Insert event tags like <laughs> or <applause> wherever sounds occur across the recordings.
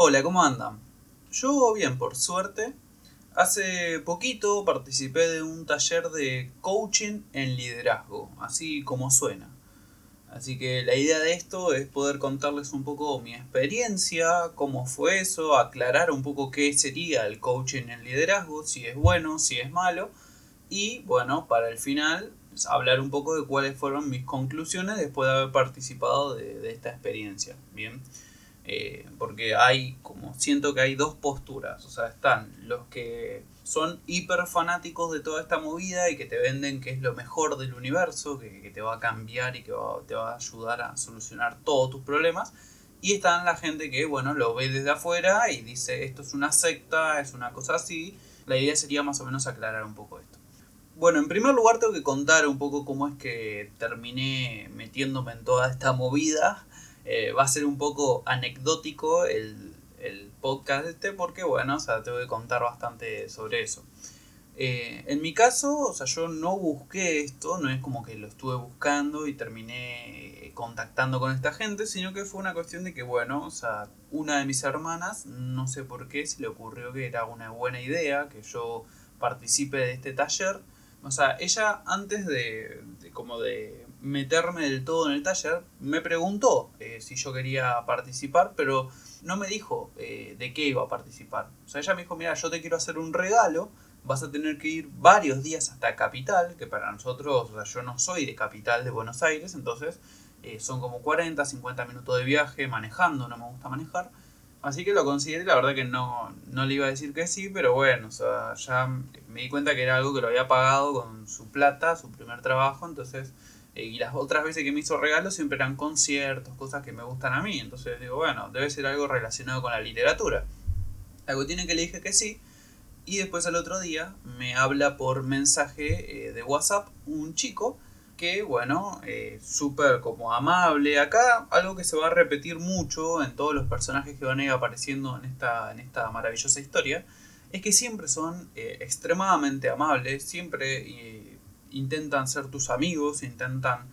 Hola, ¿cómo andan? Yo bien, por suerte. Hace poquito participé de un taller de coaching en liderazgo, así como suena. Así que la idea de esto es poder contarles un poco mi experiencia, cómo fue eso, aclarar un poco qué sería el coaching en liderazgo, si es bueno, si es malo, y bueno, para el final hablar un poco de cuáles fueron mis conclusiones después de haber participado de, de esta experiencia. Bien. Eh, porque hay como siento que hay dos posturas, o sea, están los que son hiper fanáticos de toda esta movida y que te venden que es lo mejor del universo, que, te va a cambiar y que te va a ayudar a solucionar todos tus problemas. Y están la gente que, bueno, lo ve desde afuera y dice, esto es una secta, es una cosa así. La idea sería más o menos aclarar un poco esto. Bueno, en primer lugar tengo que contar un poco cómo es que terminé metiéndome en toda esta movida eh, va a ser un poco anecdótico el, el, podcast este porque, bueno, o sea, tengo que contar bastante sobre eso. Eh, en mi caso, o sea, yo no busqué esto, no es como que lo estuve buscando y terminé contactando con esta gente, sino que fue una cuestión de que, bueno, o sea, una de mis hermanas, no sé por qué, se le ocurrió que era una buena idea que yo participe de este taller. O sea, ella antes de como de meterme del todo en el taller, me preguntó eh, si yo quería participar, pero no me dijo eh, de qué iba a participar. O sea, ella me dijo, mira, yo te quiero hacer un regalo, vas a tener que ir varios días hasta Capital, que para nosotros, o sea, yo no soy de Capital de Buenos Aires, entonces eh, son como 40, 50 minutos de viaje manejando, no me gusta manejar. Así que lo consideré, la verdad que no, no le iba a decir que sí, pero bueno, o sea, ya me di cuenta que era algo que lo había pagado con su plata, su primer trabajo, entonces eh, y las otras veces que me hizo regalos siempre eran conciertos, cosas que me gustan a mí. Entonces digo, bueno, debe ser algo relacionado con la literatura. Algo tiene que le dije que sí. Y después al otro día me habla por mensaje eh, de WhatsApp un chico que, bueno, eh, súper como amable. Acá algo que se va a repetir mucho en todos los personajes que van a ir apareciendo en esta, en esta maravillosa historia, es que siempre son extremadamente amables, siempre intentan ser tus amigos, intentan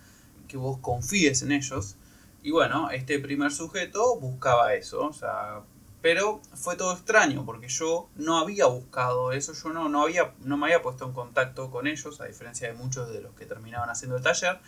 que vos confíes en ellos. Y bueno, este primer sujeto buscaba eso, o sea, pero fue todo extraño porque yo no había buscado eso, yo no, no, había, no me había puesto en contacto con ellos, a diferencia de muchos de los que terminaban haciendo el taller.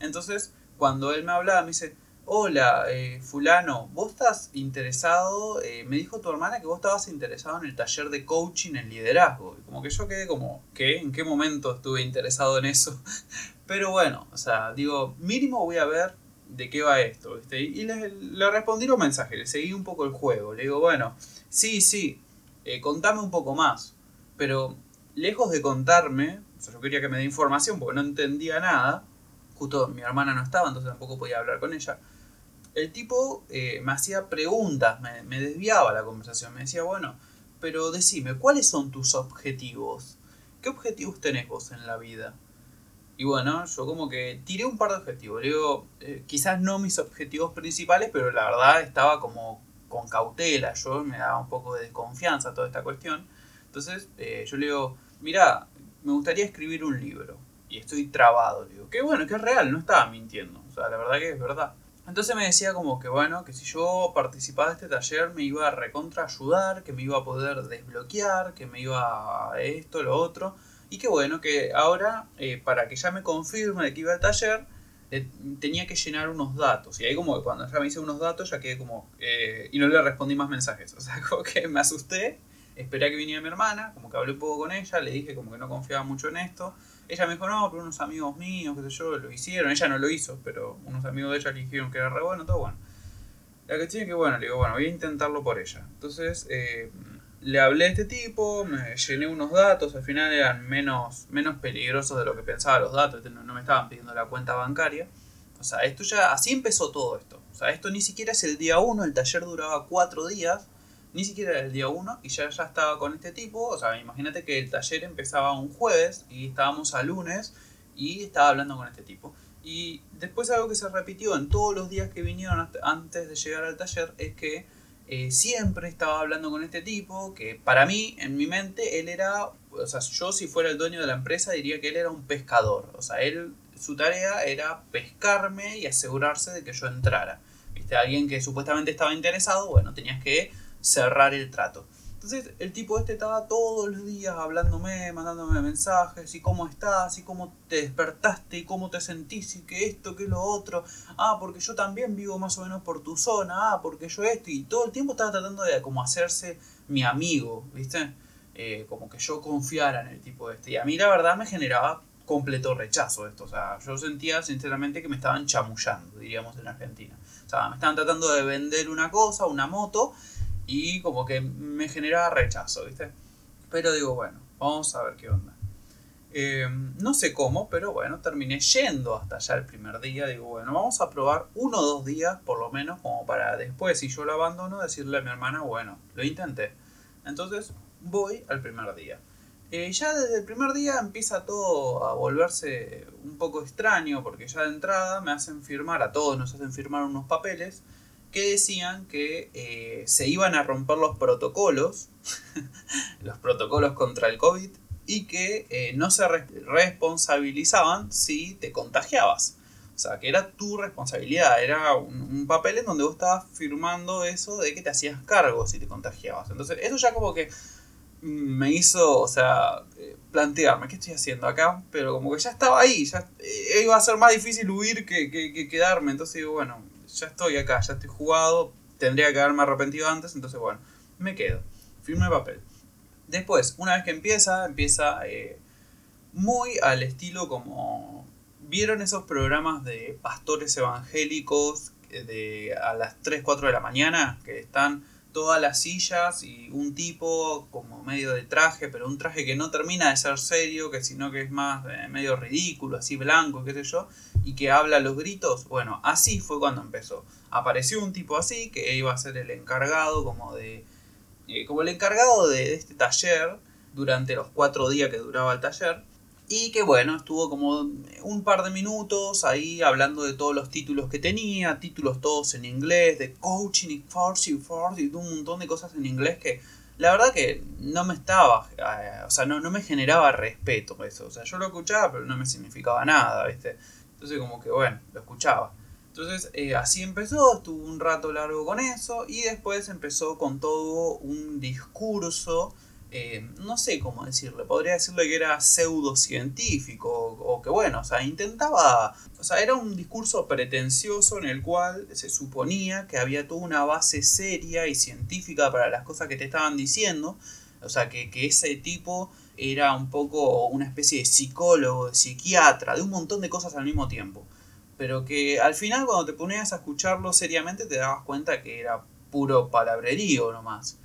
Entonces, cuando él me hablaba, me dice, hola, eh, fulano, vos estás interesado, eh, me dijo tu hermana que vos estabas interesado en el taller de coaching en liderazgo. Y como que yo quedé como, ¿qué? ¿En qué momento estuve interesado en eso? <laughs> Pero bueno, o sea, digo, mínimo voy a ver de qué va esto, ¿viste? Y le, respondí los mensajes, le seguí un poco el juego. Le digo, bueno, sí, sí, eh, contame un poco más. Pero lejos de contarme, o sea, yo quería que me dé información porque no entendía nada. Justo mi hermana no estaba, entonces tampoco podía hablar con ella el tipo eh, me hacía preguntas, me, desviaba la conversación, me decía, bueno, pero decime, ¿cuáles son tus objetivos? ¿Qué objetivos tenés vos en la vida? Y bueno, yo como que tiré un par de objetivos. digo, eh, quizás no mis objetivos principales, pero la verdad estaba como con cautela. Yo me daba un poco de desconfianza toda esta cuestión. Entonces eh, yo le digo, mira, me gustaría escribir un libro. Y estoy trabado. Le digo, qué bueno, que es real, no estaba mintiendo. O sea, la verdad que es verdad. Entonces me decía como que bueno, que si yo participaba de este taller me iba a recontra ayudar, que me iba a poder desbloquear, que me iba a esto, lo otro. Y que bueno, que ahora eh, para que ya me confirme de que iba al taller, eh, tenía que llenar unos datos. Y ahí como que cuando ya me hice unos datos ya quedé como... Eh, y no le respondí más mensajes. O sea, <laughs> como que me asusté, esperé a que viniera mi hermana, como que hablé un poco con ella, le dije como que no confiaba mucho en esto. Ella me dijo, no, pero unos amigos míos, qué sé yo, lo hicieron. Ella no lo hizo, pero unos amigos de ella le dijeron que era re bueno, todo bueno. La cuestión es que, bueno, le digo, bueno, voy a intentarlo por ella. Entonces, eh, le hablé a este tipo, me llené unos datos, al final eran menos, menos peligrosos de lo que pensaba los datos, no, no me estaban pidiendo la cuenta bancaria. O sea, esto ya, así empezó todo esto. O sea, esto ni siquiera es el día uno, el taller duraba cuatro días ni siquiera era el día 1 y ya, ya estaba con este tipo. O sea, imagínate que el taller empezaba un jueves y estábamos a lunes y estaba hablando con este tipo. Y después algo que se repitió en todos los días que vinieron antes de llegar al taller es que eh, siempre estaba hablando con este tipo, que para mí, en mi mente, él era, o sea, yo si fuera el dueño de la empresa diría que él era un pescador. O sea, él, su tarea era pescarme y asegurarse de que yo entrara. ¿Viste? Alguien que supuestamente estaba interesado, bueno, tenías que cerrar el trato. Entonces el tipo este estaba todos los días hablándome, mandándome mensajes, y cómo estás, y cómo te despertaste, y cómo te sentís, y que esto, que lo otro. Ah, porque yo también vivo más o menos por tu zona, ah, porque yo esto, y todo el tiempo estaba tratando de como hacerse mi amigo, ¿viste? Eh, como que yo confiara en el tipo este. Y a mí la verdad me generaba completo rechazo esto. O sea, yo sentía sinceramente que me estaban chamullando, diríamos en Argentina. O sea, me estaban tratando de vender una cosa, una moto, y como que me generaba rechazo, ¿viste? Pero digo, bueno, vamos a ver qué onda. Eh, no sé cómo, pero bueno, terminé yendo hasta allá el primer día. Digo, bueno, vamos a probar uno o dos días por lo menos, como para después, si yo lo abandono, decirle a mi hermana, bueno, lo intenté. Entonces voy al primer día. Eh, ya desde el primer día empieza todo a volverse un poco extraño, porque ya de entrada me hacen firmar, a todos nos hacen firmar unos papeles que decían que eh, se iban a romper los protocolos, <laughs> los protocolos contra el COVID, y que eh, no se responsabilizaban si te contagiabas. O sea, que era tu responsabilidad, era un, papel en donde vos estabas firmando eso de que te hacías cargo si te contagiabas. Entonces, eso ya como que me hizo, o sea, eh, plantearme qué estoy haciendo acá, pero como que ya estaba ahí, ya iba a ser más difícil huir que, que quedarme. Entonces digo, bueno, ya estoy acá, ya estoy jugado, tendría que haberme arrepentido antes, entonces bueno, me quedo, firme el papel. Después, una vez que empieza, empieza eh, muy al estilo como... ¿Vieron esos programas de pastores evangélicos eh, de a las 3, 4 de la mañana? Que están todas las sillas y un tipo como medio de traje, pero un traje que no termina de ser serio, que sino que es más eh, medio ridículo, así blanco, qué sé yo, y que habla los gritos. Bueno, así fue cuando empezó. Apareció un tipo así que iba a ser el encargado como de... Eh, como el encargado de este taller durante los cuatro días que duraba el taller y que bueno, estuvo como un par de minutos ahí hablando de todos los títulos que tenía, títulos todos en inglés, de coaching y force y force un montón de cosas en inglés que la verdad que no me estaba, eh, o sea, no, no me generaba respeto eso. O sea, yo lo escuchaba, pero no me significaba nada, ¿viste? Entonces como que bueno, lo escuchaba. Entonces eh, así empezó, estuvo un rato largo con eso y después empezó con todo un discurso eh, no sé cómo decirle, podría decirle que era pseudocientífico o, que bueno, o sea, intentaba, o sea, era un discurso pretencioso en el cual se suponía que había toda una base seria y científica para las cosas que te estaban diciendo, o sea, que, que ese tipo era un poco una especie de psicólogo, de psiquiatra, de un montón de cosas al mismo tiempo. Pero que al final cuando te ponías a escucharlo seriamente te dabas cuenta que era puro palabrerío nomás.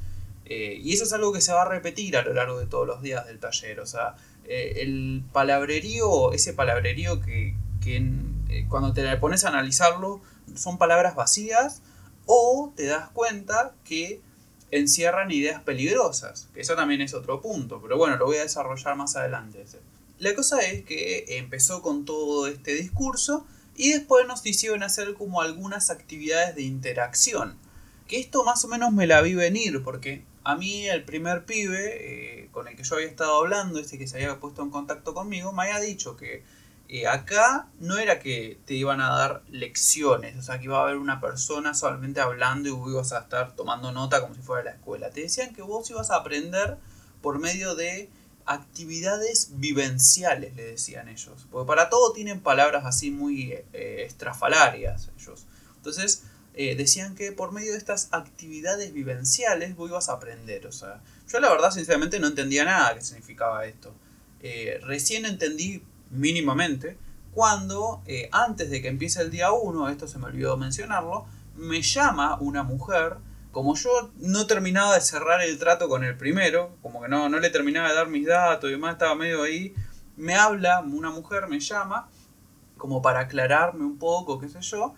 Eh, y eso es algo que se va a repetir a lo largo de todos los días del taller. O sea, eh, el palabrerío, ese palabrerío que, eh, cuando te pones a analizarlo son palabras vacías o te das cuenta que encierran ideas peligrosas. Que eso también es otro punto, pero bueno, lo voy a desarrollar más adelante. La cosa es que empezó con todo este discurso y después nos hicieron hacer como algunas actividades de interacción. Que esto más o menos me la vi venir porque a mí el primer pibe eh, con el que yo había estado hablando, este que se había puesto en contacto conmigo, me había dicho que eh, acá no era que te iban a dar lecciones, o sea, que iba a haber una persona solamente hablando y vos ibas a estar tomando nota como si fuera la escuela. Te decían que vos ibas a aprender por medio de actividades vivenciales, le decían ellos. Porque para todo tienen palabras así muy eh, estrafalarias ellos. Entonces, eh, decían que por medio de estas actividades vivenciales vos ibas a aprender. O sea, yo la verdad sinceramente no entendía nada que significaba esto. Eh, recién entendí mínimamente cuando eh, antes de que empiece el día 1, esto se me olvidó mencionarlo, me llama una mujer, como yo no terminaba de cerrar el trato con el primero, como que no, no le terminaba de dar mis datos y demás, estaba medio ahí, me habla, una mujer me llama, como para aclararme un poco, qué sé yo,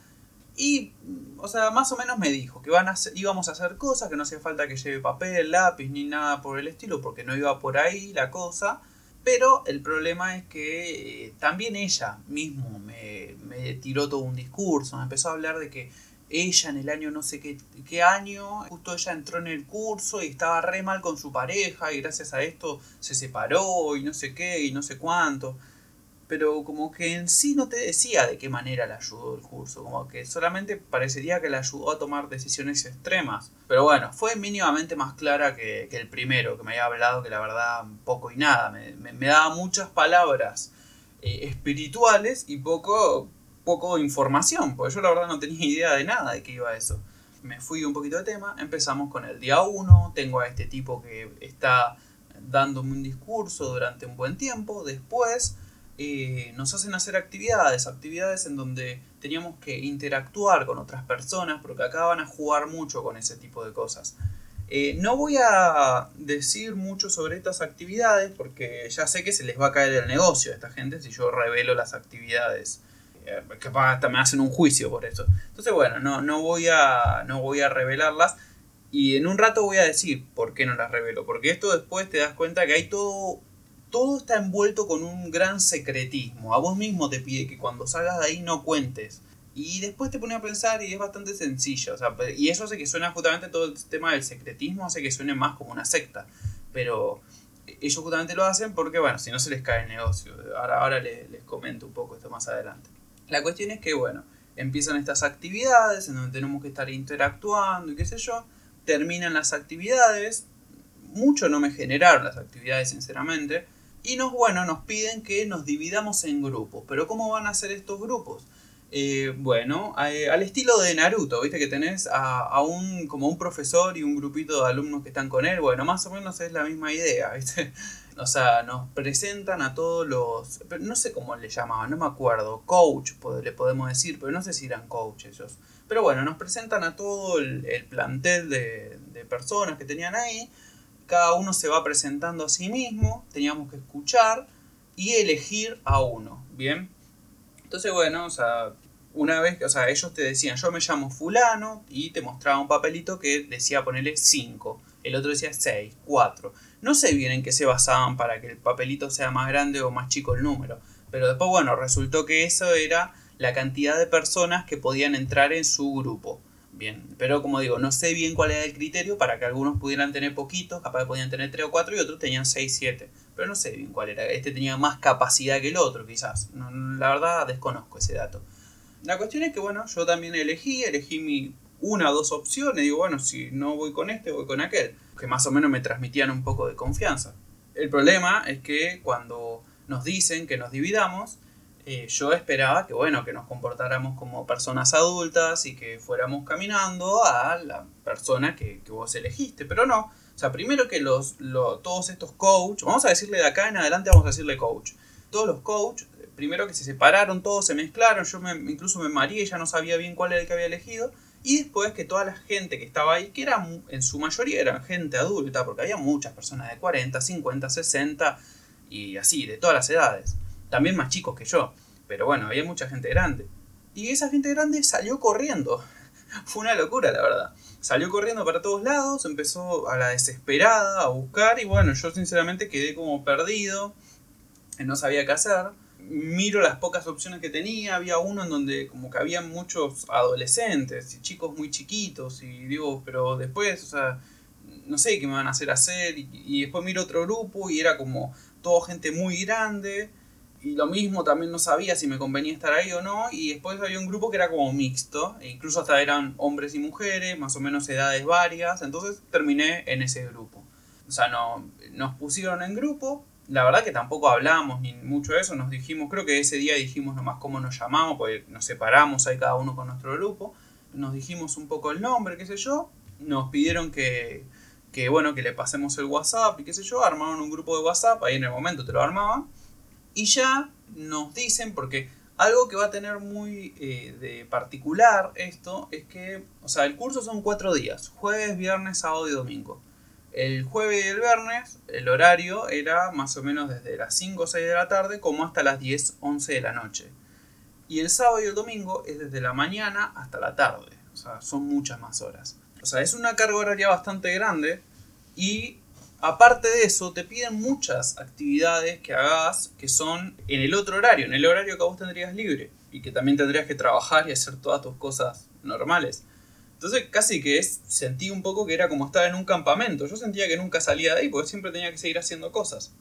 y, o sea, más o menos me dijo que van a íbamos a hacer cosas, que no hacía falta que lleve papel, lápiz ni nada por el estilo, porque no iba por ahí la cosa. Pero el problema es que eh, también ella mismo me, me, tiró todo un discurso, me empezó a hablar de que ella en el año no sé qué, qué año, justo ella entró en el curso y estaba re mal con su pareja y gracias a esto se separó y no sé qué y no sé cuánto. Pero como que en sí no te decía de qué manera le ayudó el curso, como que solamente parecería que le ayudó a tomar decisiones extremas. Pero bueno, fue mínimamente más clara que, el primero, que me había hablado que la verdad poco y nada, me, daba muchas palabras eh, espirituales y poco, poco información, porque yo la verdad no tenía idea de nada de qué iba eso. Me fui un poquito de tema, empezamos con el día 1, tengo a este tipo que está dándome un discurso durante un buen tiempo, después eh, nos hacen hacer actividades, actividades en donde teníamos que interactuar con otras personas, porque acá van a jugar mucho con ese tipo de cosas. Eh, no voy a decir mucho sobre estas actividades porque ya sé que se les va a caer el negocio a esta gente si yo revelo las actividades. Eh, que hasta me hacen un juicio por eso. Entonces, bueno, no, no, voy a, no voy a revelarlas. Y en un rato voy a decir por qué no las revelo. Porque esto después te das cuenta que hay todo todo está envuelto con un gran secretismo. A vos mismo te pide que cuando salgas de ahí no cuentes. Y después te pone a pensar y es bastante sencillo. y eso hace que suena justamente todo el tema del secretismo, hace que suene más como una secta. Pero ellos justamente lo hacen porque, bueno, si no se les cae el negocio. Ahora, ahora les comento un poco esto más adelante. La cuestión es que, bueno, empiezan estas actividades en donde tenemos que estar interactuando y qué sé yo. Terminan las actividades. Mucho no me generaron las actividades, sinceramente y nos, bueno, nos piden que nos dividamos en grupos. Pero ¿cómo van a ser estos grupos? Eh, bueno, al estilo de Naruto, viste que tenés a, un como un profesor y un grupito de alumnos que están con él, bueno, más o menos es la misma idea, ¿viste? <laughs> O sea, nos presentan a todos los, no sé cómo le llamaban, no me acuerdo, coach le podemos decir, pero no sé si eran coach ellos. Pero bueno, nos presentan a todo el, plantel de, de personas que tenían ahí cada uno se va presentando a sí mismo, teníamos que escuchar y elegir a uno, ¿bien? Entonces, bueno, o sea, una vez, o sea, ellos te decían, yo me llamo fulano y te mostraba un papelito que decía ponerle 5, el otro decía 6, 4. No sé bien en qué se basaban para que el papelito sea más grande o más chico el número, pero después, bueno, resultó que eso era la cantidad de personas que podían entrar en su grupo. Bien, pero como digo, no sé bien cuál era el criterio para que algunos pudieran tener poquitos, capaz podían tener 3 o 4 y otros tenían 6, 7. Pero no sé bien cuál era. Este tenía más capacidad que el otro, quizás. la verdad desconozco ese dato. La cuestión es que, bueno, yo también elegí, elegí mi una o dos opciones. Digo, bueno, si no voy con este, voy con aquel. Que más o menos me transmitían un poco de confianza. El problema es que cuando nos dicen que nos dividamos, eh, yo esperaba que, bueno, que nos comportáramos como personas adultas y que fuéramos caminando a la persona que, vos elegiste, pero no. O sea, primero que los, todos estos coach, vamos a decirle de acá en adelante, vamos a decirle coach. Todos los coach, primero que se separaron, todos se mezclaron, yo me, incluso me mareé, ya no sabía bien cuál era el que había elegido. Y después que toda la gente que estaba ahí, que era en su mayoría eran gente adulta, porque había muchas personas de 40, 50, 60 y así, de todas las edades también más chicos que yo. Pero bueno, había mucha gente grande. Y esa gente grande salió corriendo. <laughs> Fue una locura, la verdad. Salió corriendo para todos lados, empezó a la desesperada a buscar y bueno, yo sinceramente quedé como perdido, no sabía qué hacer. Miro las pocas opciones que tenía, había uno en donde como que había muchos adolescentes y chicos muy chiquitos y digo, pero después, o sea, no sé qué me van a hacer hacer y, y después miro otro grupo y era como toda gente muy grande y lo mismo también no sabía si me convenía estar ahí o no. Y después había un grupo que era como mixto. E incluso hasta eran hombres y mujeres, más o menos edades varias. Entonces terminé en ese grupo. O sea, no, nos pusieron en grupo. La verdad que tampoco hablamos ni mucho de eso. Nos dijimos, creo que ese día dijimos nomás cómo nos llamamos, porque nos separamos ahí cada uno con nuestro grupo. Nos dijimos un poco el nombre, qué sé yo. Nos pidieron que, que bueno, que le pasemos el WhatsApp y qué sé yo. Armaron un grupo de WhatsApp, ahí en el momento te lo armaban y ya nos dicen, porque algo que va a tener muy eh, de particular esto es que, o sea, el curso son cuatro días, jueves, viernes, sábado y domingo. El jueves y el viernes el horario era más o menos desde las 5 o 6 de la tarde como hasta las 10, 11 de la noche. Y el sábado y el domingo es desde la mañana hasta la tarde. O sea, son muchas más horas. O sea, es una carga horaria bastante grande y Aparte de eso, te piden muchas actividades que hagas que son en el otro horario, en el horario que vos tendrías libre y que también tendrías que trabajar y hacer todas tus cosas normales. Entonces casi que es, sentí un poco que era como estar en un campamento. Yo sentía que nunca salía de ahí porque siempre tenía que seguir haciendo cosas.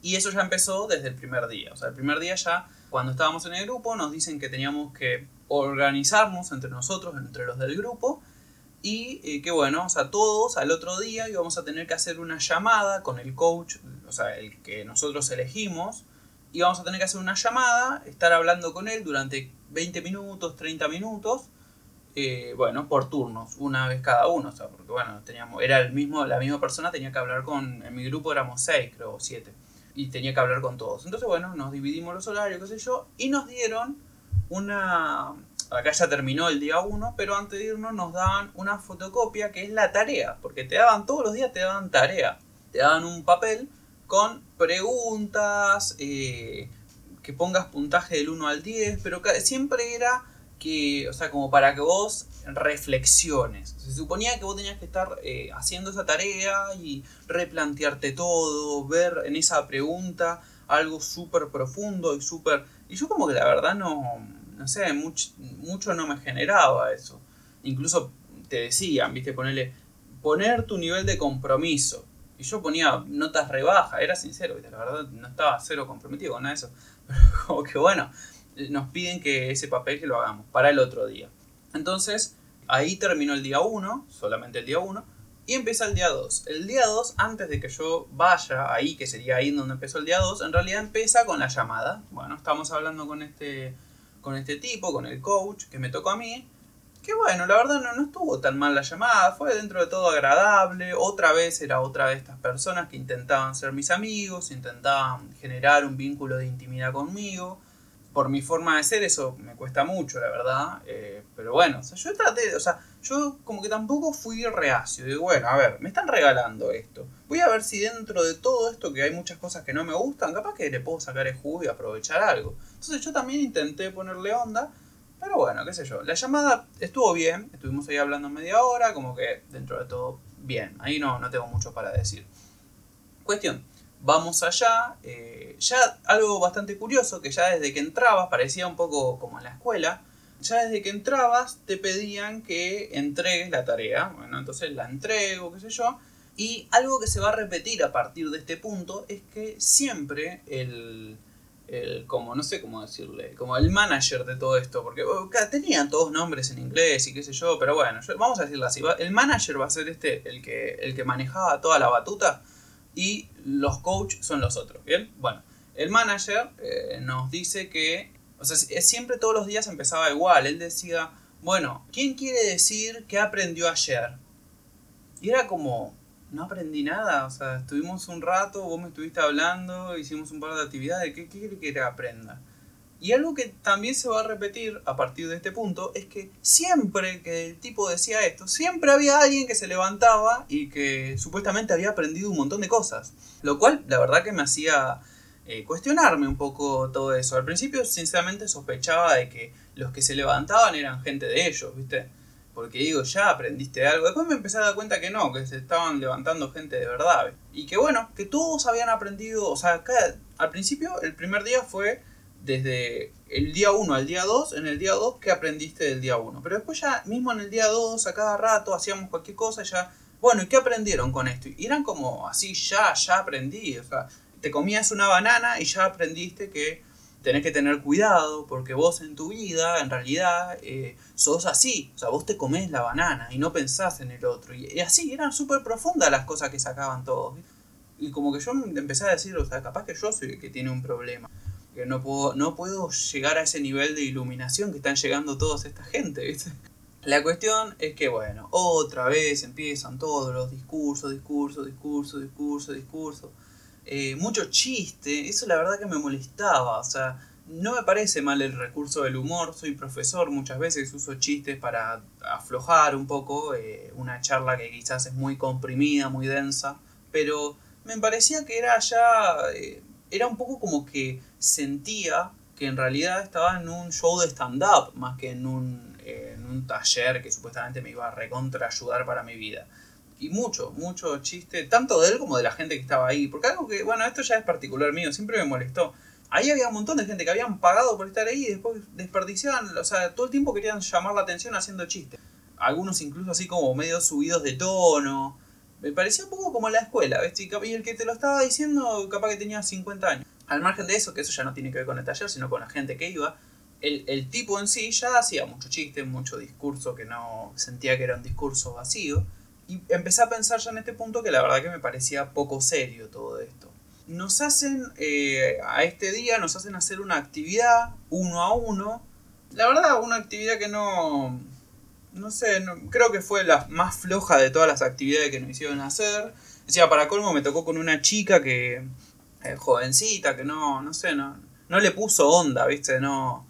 Y eso ya empezó desde el primer día. O sea, el primer día ya, cuando estábamos en el grupo, nos dicen que teníamos que organizarnos entre nosotros, entre los del grupo, y eh, que bueno, o sea, todos al otro día íbamos a tener que hacer una llamada con el coach, o sea, el que nosotros elegimos, íbamos a tener que hacer una llamada, estar hablando con él durante 20 minutos, 30 minutos, eh, bueno, por turnos, una vez cada uno, o sea, porque bueno, teníamos, era el mismo, la misma persona, tenía que hablar con, en mi grupo éramos 6, creo, 7, y tenía que hablar con todos. Entonces, bueno, nos dividimos los horarios, qué sé yo, y nos dieron una, acá ya terminó el día 1, pero antes de irnos nos daban una fotocopia que es la tarea, porque te daban todos los días, te daban tarea, te daban un papel con preguntas, eh, que pongas puntaje del 1 al 10, pero siempre era que, o sea, como para que vos reflexiones. Se suponía que vos tenías que estar eh, haciendo esa tarea y replantearte todo, ver en esa pregunta algo súper profundo y súper... Y yo como que la verdad no, no sé, mucho, no me generaba eso. Incluso te decían, viste, ponerle, poner tu nivel de compromiso. Y yo ponía notas rebajas, era sincero, ¿viste? la verdad no estaba cero comprometido con nada de eso. <laughs> Pero como que bueno, nos piden que ese papel que lo hagamos para el otro día. Entonces, ahí terminó el día 1, solamente el día 1, y empieza el día 2. El día 2, antes de que yo vaya ahí, que sería ahí donde empezó el día 2, en realidad empieza con la llamada. Bueno, estamos hablando con este con este tipo, con el coach que me tocó a mí. Que bueno, la verdad no, estuvo tan mal la llamada, fue dentro de todo agradable. Otra vez era otra de estas personas que intentaban ser mis amigos, intentaban generar un vínculo de intimidad conmigo por mi forma de ser eso me cuesta mucho, la verdad. Eh, pero bueno, o yo traté, o sea, yo como que tampoco fui reacio. Digo, bueno, a ver, me están regalando esto. Voy a ver si dentro de todo esto, que hay muchas cosas que no me gustan, capaz que le puedo sacar el jugo y aprovechar algo. Entonces yo también intenté ponerle onda. Pero bueno, qué sé yo. La llamada estuvo bien, estuvimos ahí hablando media hora, como que dentro de todo bien. Ahí no, no tengo mucho para decir. Cuestión, vamos allá. Eh, ya algo bastante curioso, que ya desde que entrabas, parecía un poco como en la escuela, ya desde que entrabas te pedían que entregues la tarea. Bueno, entonces la entrego, qué sé yo. Y algo que se va a repetir a partir de este punto es que siempre el, el como no sé cómo decirle, como el manager de todo esto, porque oh, tenían todos nombres en inglés y qué sé yo, pero bueno, vamos a decirlo así, el manager va a ser este, el que, el que manejaba toda la batuta, y los coaches son los otros, ¿bien? Bueno, el manager eh, nos dice que, o sea, siempre todos los días empezaba igual, él decía, bueno, ¿quién quiere decir qué aprendió ayer? Y era como, no aprendí nada, o sea, estuvimos un rato, vos me estuviste hablando, hicimos un par de actividades, ¿qué, quiere que aprenda? Y algo que también se va a repetir a partir de este punto es que siempre que el tipo decía esto, siempre había alguien que se levantaba y que supuestamente había aprendido un montón de cosas. Lo cual, la verdad que me hacía eh, cuestionarme un poco todo eso. Al principio, sinceramente, sospechaba de que los que se levantaban eran gente de ellos, ¿viste? Porque digo, ya aprendiste algo. Después me empecé a dar cuenta que no, que se estaban levantando gente de verdad. Y que bueno, que todos habían aprendido, o sea, al principio, el primer día fue desde el día 1 al día 2, en el día 2, ¿qué aprendiste del día 1? Pero después ya, mismo en el día 2, a cada rato hacíamos cualquier cosa, ya, bueno, ¿y qué aprendieron con esto? Y eran como así, ya, ya aprendí, o sea, te comías una banana y ya aprendiste que tenés que tener cuidado porque vos en tu vida, en realidad, eh, sos así, o sea, vos te comés la banana y no pensás en el otro. Y, así, eran súper profundas las cosas que sacaban todos. Y como que yo empecé a decir, o sea, capaz que yo soy el que tiene un problema que no puedo, no puedo llegar a ese nivel de iluminación que están llegando toda esta gente, ¿viste? La cuestión es que, bueno, otra vez empiezan todos los discursos, discursos, discursos, discursos, discursos. Eh, mucho chiste, eso la verdad que me molestaba, o sea, no me parece mal el recurso del humor, soy profesor, muchas veces uso chistes para aflojar un poco eh, una charla que quizás es muy comprimida, muy densa, pero me parecía que era ya eh, era un poco como que sentía que en realidad estaba en un show de stand-up más que en un, en un taller que supuestamente me iba a recontra ayudar para mi vida. Y mucho, mucho chiste, tanto de él como de la gente que estaba ahí. Porque algo que, bueno, esto ya es particular mío, siempre me molestó. Ahí había un montón de gente que habían pagado por estar ahí y después desperdiciaban, o sea, todo el tiempo querían llamar la atención haciendo chistes. Algunos incluso así como medio subidos de tono. Me parecía un poco como la escuela, ¿ves? Y el que te lo estaba diciendo, capaz que tenía 50 años. Al margen de eso, que eso ya no tiene que ver con el taller, sino con la gente que iba, el, el tipo en sí ya hacía mucho chiste, mucho discurso que no sentía que era un discurso vacío. Y empecé a pensar ya en este punto que la verdad que me parecía poco serio todo esto. Nos hacen, eh, a este día, nos hacen hacer una actividad uno a uno. La verdad, una actividad que no, no sé, creo que fue la más floja de todas las actividades que nos hicieron hacer. Decía, para colmo me tocó con una chica que, eh, jovencita, que no, no sé, no, no le puso onda, ¿viste? No,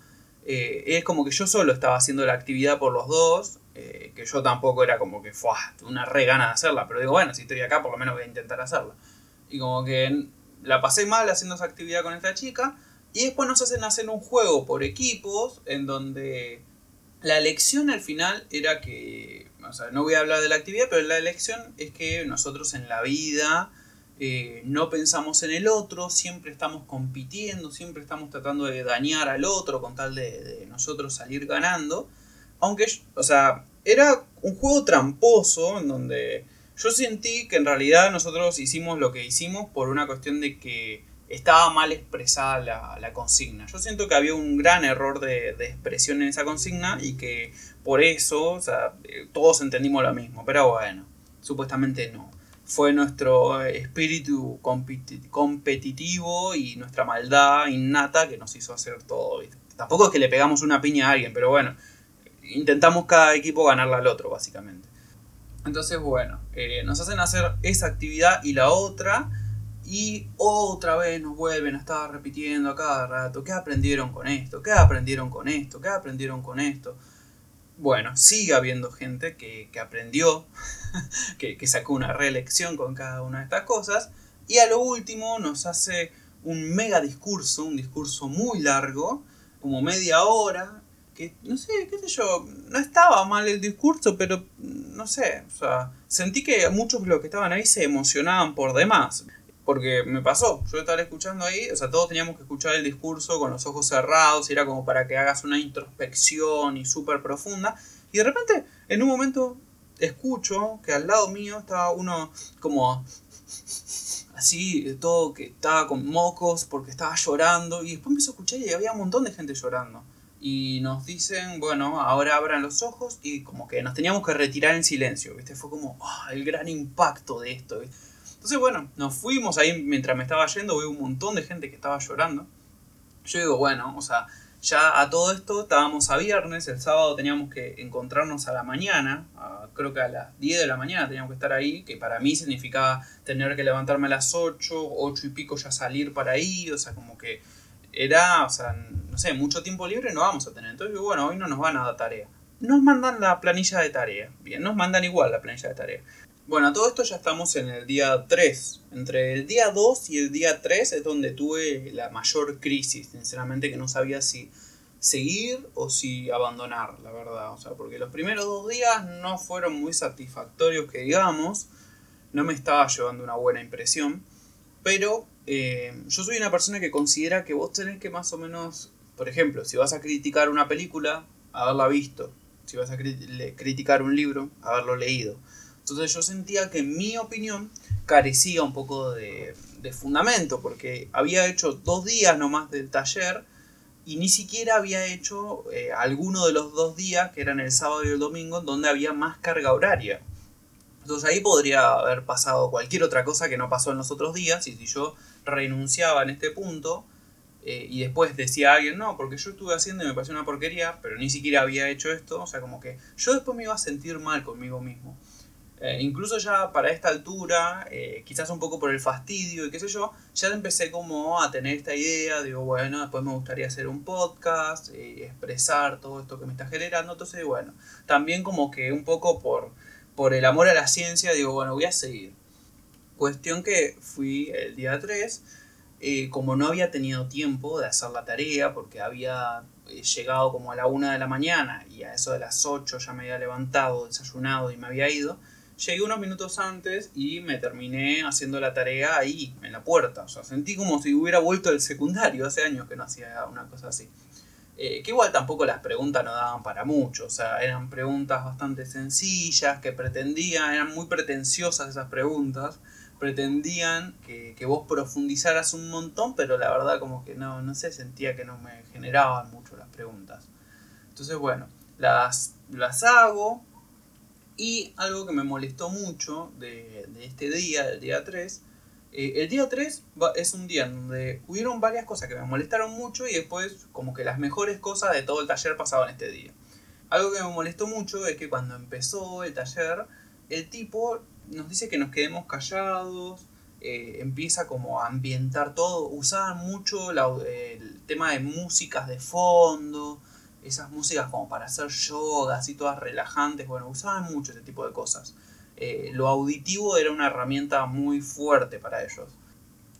eh, es como que yo solo estaba haciendo la actividad por los dos, eh, que yo tampoco era como que fue una re gana de hacerla, pero digo, bueno, si estoy acá, por lo menos voy a intentar hacerla. Y como que la pasé mal haciendo esa actividad con esta chica, y después nos hacen hacer un juego por equipos, en donde la elección al final era que, o sea, no voy a hablar de la actividad, pero la elección es que nosotros en la vida eh, no pensamos en el otro, siempre estamos compitiendo, siempre estamos tratando de dañar al otro con tal de, nosotros salir ganando. Aunque, o sea, era un juego tramposo en donde yo sentí que en realidad nosotros hicimos lo que hicimos por una cuestión de que estaba mal expresada la, consigna. Yo siento que había un gran error de, expresión en esa consigna y que por eso eh, todos entendimos lo mismo. Pero bueno, supuestamente no. Fue nuestro espíritu competitivo y nuestra maldad innata que nos hizo hacer todo. Tampoco es que le pegamos una piña a alguien, pero bueno, intentamos cada equipo ganarle al otro, básicamente. Entonces, bueno, eh, nos hacen hacer esa actividad y la otra y otra vez nos vuelven a estar repitiendo a cada rato, ¿qué aprendieron con esto? ¿Qué aprendieron con esto? ¿Qué aprendieron con esto? Bueno, sigue habiendo gente que, aprendió, <laughs> que, que sacó una reelección con cada una de estas cosas. Y a lo último nos hace un mega discurso, un discurso muy largo, como media hora, que no sé, qué sé yo, no estaba mal el discurso, pero no sé, o sea, sentí que muchos de los que estaban ahí se emocionaban por demás. Porque me pasó, yo estaba escuchando ahí, o sea, todos teníamos que escuchar el discurso con los ojos cerrados, y era como para que hagas una introspección y súper profunda. Y de repente, en un momento, escucho que al lado mío estaba uno como así, todo que estaba con mocos porque estaba llorando. Y después empiezo a escuchar y había un montón de gente llorando. Y nos dicen, bueno, ahora abran los ojos y como que nos teníamos que retirar en silencio, ¿viste? Fue como ah, el gran impacto de esto, ¿viste? Entonces, bueno, nos fuimos ahí mientras me estaba yendo, veo un montón de gente que estaba llorando. Yo digo, bueno, o sea, ya a todo esto estábamos a viernes, el sábado teníamos que encontrarnos a la mañana, creo que a las 10 de la mañana teníamos que estar ahí, que para mí significaba tener que levantarme a las 8, 8 y pico ya salir para ahí, o sea, como que era, o sea, no sé, mucho tiempo libre no vamos a tener. Entonces, bueno, hoy no nos van a dar tarea. Nos mandan la planilla de tarea, bien, nos mandan igual la planilla de tarea. Bueno, todo esto ya estamos en el día 3. Entre el día 2 y el día 3 es donde tuve la mayor crisis, sinceramente, que no sabía si seguir o si abandonar, la verdad. O sea, porque los primeros dos días no fueron muy satisfactorios, que digamos. No me estaba llevando una buena impresión. Pero eh, yo soy una persona que considera que vos tenés que más o menos, por ejemplo, si vas a criticar una película, haberla visto. Si vas a criticar un libro, haberlo leído entonces yo sentía que mi opinión carecía un poco de, fundamento, porque había hecho dos días nomás del taller y ni siquiera había hecho eh, alguno de los dos días, que eran el sábado y el domingo, donde había más carga horaria. Entonces ahí podría haber pasado cualquier otra cosa que no pasó en los otros días, y si yo renunciaba en este punto, eh, y después decía a alguien, no, porque yo estuve haciendo y me pareció una porquería, pero ni siquiera había hecho esto, o sea, como que yo después me iba a sentir mal conmigo mismo. Eh, incluso ya para esta altura, eh, quizás un poco por el fastidio y qué sé yo, ya empecé como a tener esta idea, digo, bueno, después me gustaría hacer un podcast, eh, expresar todo esto que me está generando, entonces, bueno, también como que un poco por, por el amor a la ciencia, digo, bueno, voy a seguir. Cuestión que fui el día 3, como no había tenido tiempo de hacer la tarea, porque había llegado como a la 1 de la mañana y a eso de las 8 ya me había levantado, desayunado y me había ido, Llegué unos minutos antes y me terminé haciendo la tarea ahí, en la puerta. O sea, sentí como si hubiera vuelto del secundario, hace años que no hacía una cosa así. Eh, que igual tampoco las preguntas no daban para mucho, o sea, eran preguntas bastante sencillas, que pretendían, eran muy pretenciosas esas preguntas, pretendían que, vos profundizaras un montón, pero la verdad como que no, no sé, sentía que no me generaban mucho las preguntas. Entonces, bueno, las, las hago y algo que me molestó mucho de, de este día, del día 3, eh, el día 3 es un día donde hubieron varias cosas que me molestaron mucho y después como que las mejores cosas de todo el taller pasaban este día. Algo que me molestó mucho es que cuando empezó el taller, el tipo nos dice que nos quedemos callados, eh, empieza como a ambientar todo, usaban mucho el tema de músicas de fondo, esas músicas como para hacer yoga, así todas relajantes, bueno, usaban mucho ese tipo de cosas. Eh, lo auditivo era una herramienta muy fuerte para ellos.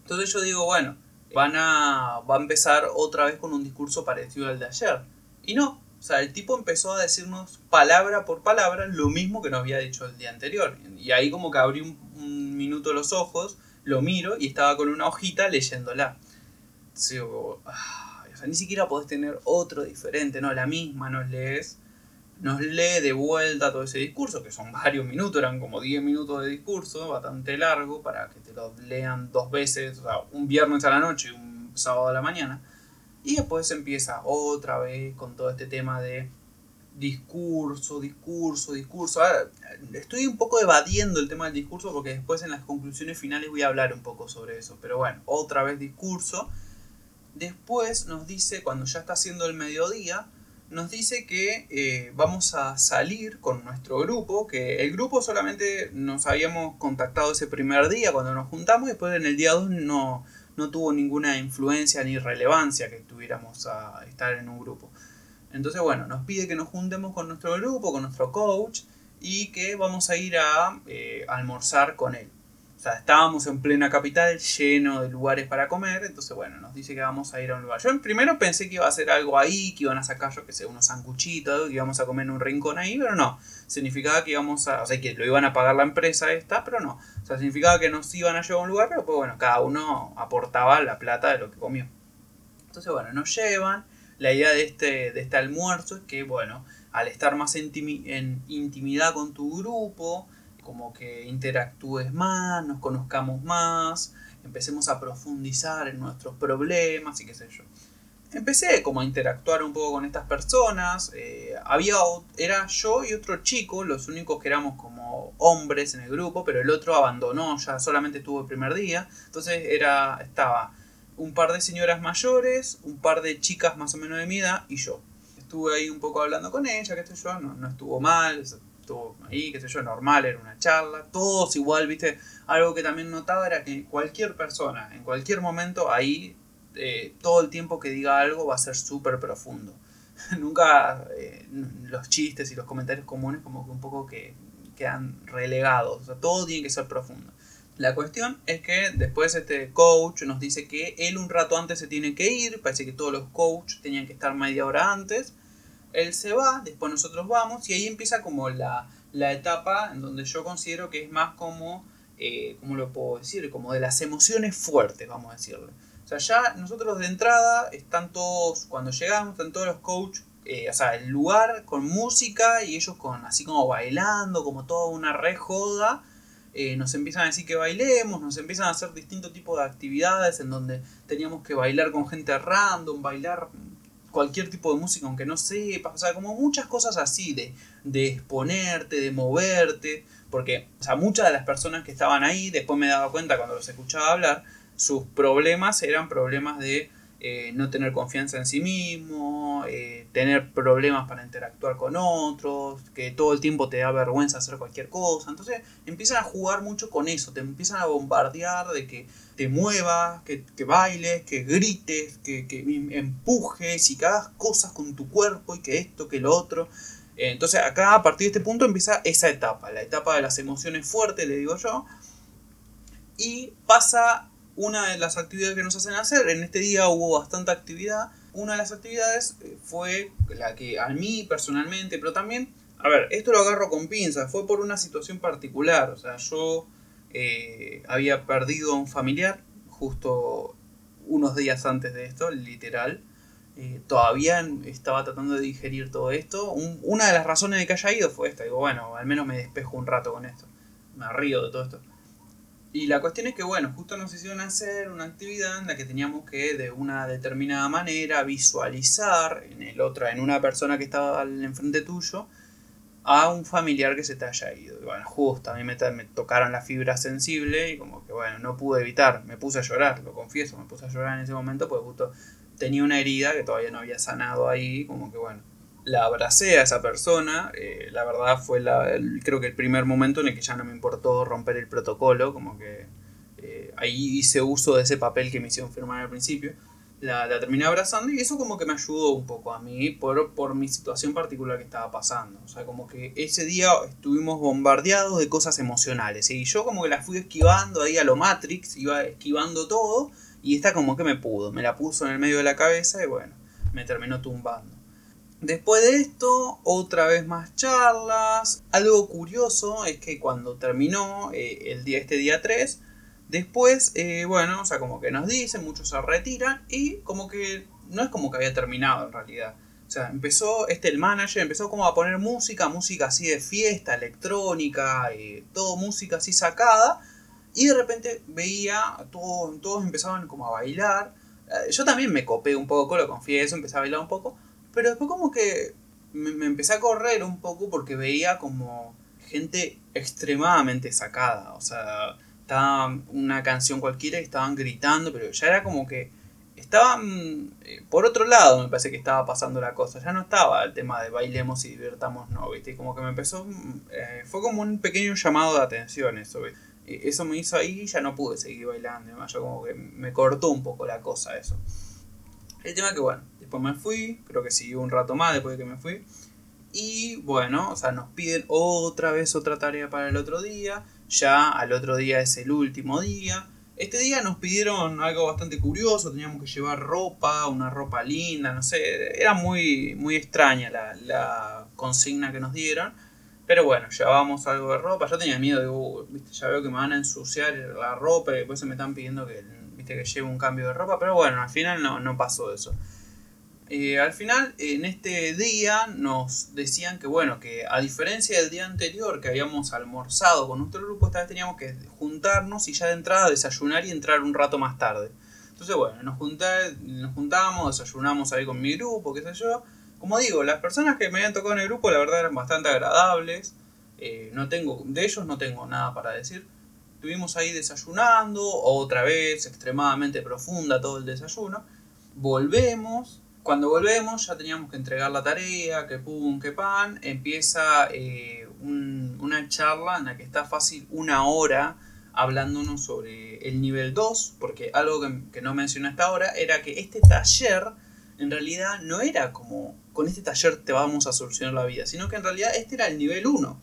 Entonces yo digo, bueno, van a, va a empezar otra vez con un discurso parecido al de ayer. Y no, o sea, el tipo empezó a decirnos palabra por palabra lo mismo que nos había dicho el día anterior. Y ahí como que abrí un, minuto los ojos, lo miro y estaba con una hojita leyéndola. Digo, ah, o sea, ni siquiera podés tener otro diferente, ¿no? La misma nos lees nos lee de vuelta todo ese discurso, que son varios minutos, eran como 10 minutos de discurso, bastante largo, para que te lo lean dos veces, o sea, un viernes a la noche y un sábado a la mañana. Y después empieza otra vez con todo este tema de discurso, discurso, discurso. Ahora, estoy un poco evadiendo el tema del discurso porque después en las conclusiones finales voy a hablar un poco sobre eso. Pero bueno, otra vez discurso. Después nos dice, cuando ya está haciendo el mediodía, nos dice que eh, vamos a salir con nuestro grupo, que el grupo solamente nos habíamos contactado ese primer día cuando nos juntamos, y después en el día 2 no, no tuvo ninguna influencia ni relevancia que tuviéramos a estar en un grupo. Entonces, bueno, nos pide que nos juntemos con nuestro grupo, con nuestro coach, y que vamos a ir a eh, almorzar con él. O sea, estábamos en plena capital, lleno de lugares para comer, entonces bueno, nos dice que vamos a ir a un lugar. Yo primero pensé que iba a ser algo ahí, que iban a sacar, yo que sé, unos sanguchitos, que íbamos a comer en un rincón ahí, pero no. Significaba que íbamos a, o sea, que lo iban a pagar la empresa esta, pero no. O sea, significaba que nos iban a llevar a un lugar, pero pues bueno, cada uno aportaba la plata de lo que comió. Entonces bueno, nos llevan. La idea de este, de este almuerzo es que, bueno, al estar más en intimidad con tu grupo, como que interactúes más, nos conozcamos más, empecemos a profundizar en nuestros problemas y qué sé yo. Empecé como a interactuar un poco con estas personas, eh, había, era yo y otro chico, los únicos que éramos como hombres en el grupo, pero el otro abandonó, ya solamente estuvo el primer día, entonces era, estaba un par de señoras mayores, un par de chicas más o menos de mi edad y yo. Estuve ahí un poco hablando con ella, qué sé yo, no estuvo mal, estuvo ahí, qué sé yo, normal, era una charla, todos igual, viste, algo que también notaba era que cualquier persona, en cualquier momento, ahí, eh, todo el tiempo que diga algo va a ser súper profundo. <laughs> Nunca eh, los chistes y los comentarios comunes como que un poco que quedan relegados, o sea, todo tiene que ser profundo. La cuestión es que después este coach nos dice que él un rato antes se tiene que ir, parece que todos los coaches tenían que estar media hora antes, él se va, después nosotros vamos y ahí empieza como la, etapa en donde yo considero que es más como, eh, ¿cómo lo puedo decir? Como de las emociones fuertes, vamos a decirlo. O sea, ya nosotros de entrada están todos, cuando llegamos, están todos los coaches, eh, o sea, el lugar con música y ellos con así como bailando, como toda una re joda. Eh, nos empiezan a decir que bailemos, nos empiezan a hacer distintos tipos de actividades en donde teníamos que bailar con gente random, bailar cualquier tipo de música, aunque no sepas, o sea, como muchas cosas así, de, de exponerte, de moverte, porque, o sea, muchas de las personas que estaban ahí, después me daba cuenta cuando los escuchaba hablar, sus problemas eran problemas de eh, no tener confianza en sí mismo, eh, tener problemas para interactuar con otros, que todo el tiempo te da vergüenza hacer cualquier cosa. Entonces empiezan a jugar mucho con eso, te empiezan a bombardear de que te muevas, que, bailes, que grites, que, que, empujes y que hagas cosas con tu cuerpo y que esto, que lo otro. Eh, entonces acá a partir de este punto empieza esa etapa, la etapa de las emociones fuertes, le digo yo. Y pasa una de las actividades que nos hacen hacer. En este día hubo bastante actividad. Una de las actividades eh, fue la que a mí personalmente, pero también, a ver, esto lo agarro con pinzas, fue por una situación particular. O sea, yo eh, había perdido a un familiar justo unos días antes de esto, literal. eh, todavía estaba tratando de digerir todo esto. una de las razones de que haya ido fue esta. Digo, bueno, al menos me despejo un rato con esto. Me río de todo esto. Y la cuestión es que, bueno, justo nos hicieron hacer una actividad en la que teníamos que, de una determinada manera, visualizar en el otro, en una persona que estaba enfrente tuyo, a un familiar que se te haya ido. Y bueno, justo a mí me, me, tocaron la fibra sensible y como que, bueno, no pude evitar, me puse a llorar, lo confieso, me puse a llorar en ese momento porque justo tenía una herida que todavía no había sanado ahí, como que, bueno, la abracé a esa persona. Eh, la verdad fue la, creo que el primer momento en el que ya no me importó romper el protocolo, como que eh, ahí hice uso de ese papel que me hicieron firmar al principio. La, la, terminé abrazando y eso como que me ayudó un poco a mí por, por mi situación particular que estaba pasando. O sea, como que ese día estuvimos bombardeados de cosas emocionales y yo como que las fui esquivando ahí a lo Matrix, iba esquivando todo y esta como que me pudo, me la puso en el medio de la cabeza y bueno, me terminó tumbando. Después de esto, otra vez más charlas. Algo curioso es que cuando terminó eh, el día, este día 3, después, eh, bueno, o sea, como que nos dicen, muchos se retiran y como que no es como que había terminado en realidad. O sea, empezó, este el manager empezó como a poner música, música así de fiesta, electrónica, eh, todo música así sacada. Y de repente veía, todos, todos empezaban como a bailar. Yo también me copé un poco, lo confieso, empecé a bailar un poco. Pero después como que me, empecé a correr un poco porque veía como gente extremadamente sacada. O sea, estaba una canción cualquiera y estaban gritando, pero ya era como que estaban eh, por otro lado me parece que estaba pasando la cosa. Ya no estaba el tema de bailemos y divirtamos no viste como que me empezó mm, eh, fue como un pequeño llamado de atención eso eso me hizo ahí y ya no pude seguir bailando además yo como que me cortó un poco la cosa eso. El tema que bueno Después me fui, creo que siguió un rato más después de que me fui. Y bueno, o sea, nos piden otra vez otra tarea para el otro día. Ya al otro día es el último día. Este día nos pidieron algo bastante curioso, teníamos que llevar ropa, una ropa linda, no sé, era muy, muy extraña la, la consigna que nos dieron. Pero bueno, llevábamos algo de ropa, yo tenía miedo ¿viste? ya veo que me van a ensuciar la ropa y después se me están pidiendo que, ¿viste? que lleve un cambio de ropa, pero bueno, al final no, no pasó eso. Eh, al final, en este día nos decían que, bueno, que a diferencia del día anterior que habíamos almorzado con nuestro grupo, esta vez teníamos que juntarnos y ya de entrada desayunar y entrar un rato más tarde. Entonces, bueno, nos, nos juntamos, desayunamos ahí con mi grupo, qué sé yo. Como digo, las personas que me habían tocado en el grupo, la verdad, eran bastante agradables. Eh, no tengo, de ellos no tengo nada para decir. Estuvimos ahí desayunando, otra vez, extremadamente profunda todo el desayuno. Volvemos, cuando volvemos ya teníamos que entregar la tarea, que pum, que pan, empieza eh, una charla en la que está fácil una hora hablándonos sobre el nivel 2, porque algo que, no mencioné hasta ahora era que este taller en realidad no era como con este taller te vamos a solucionar la vida, sino que en realidad este era el nivel 1,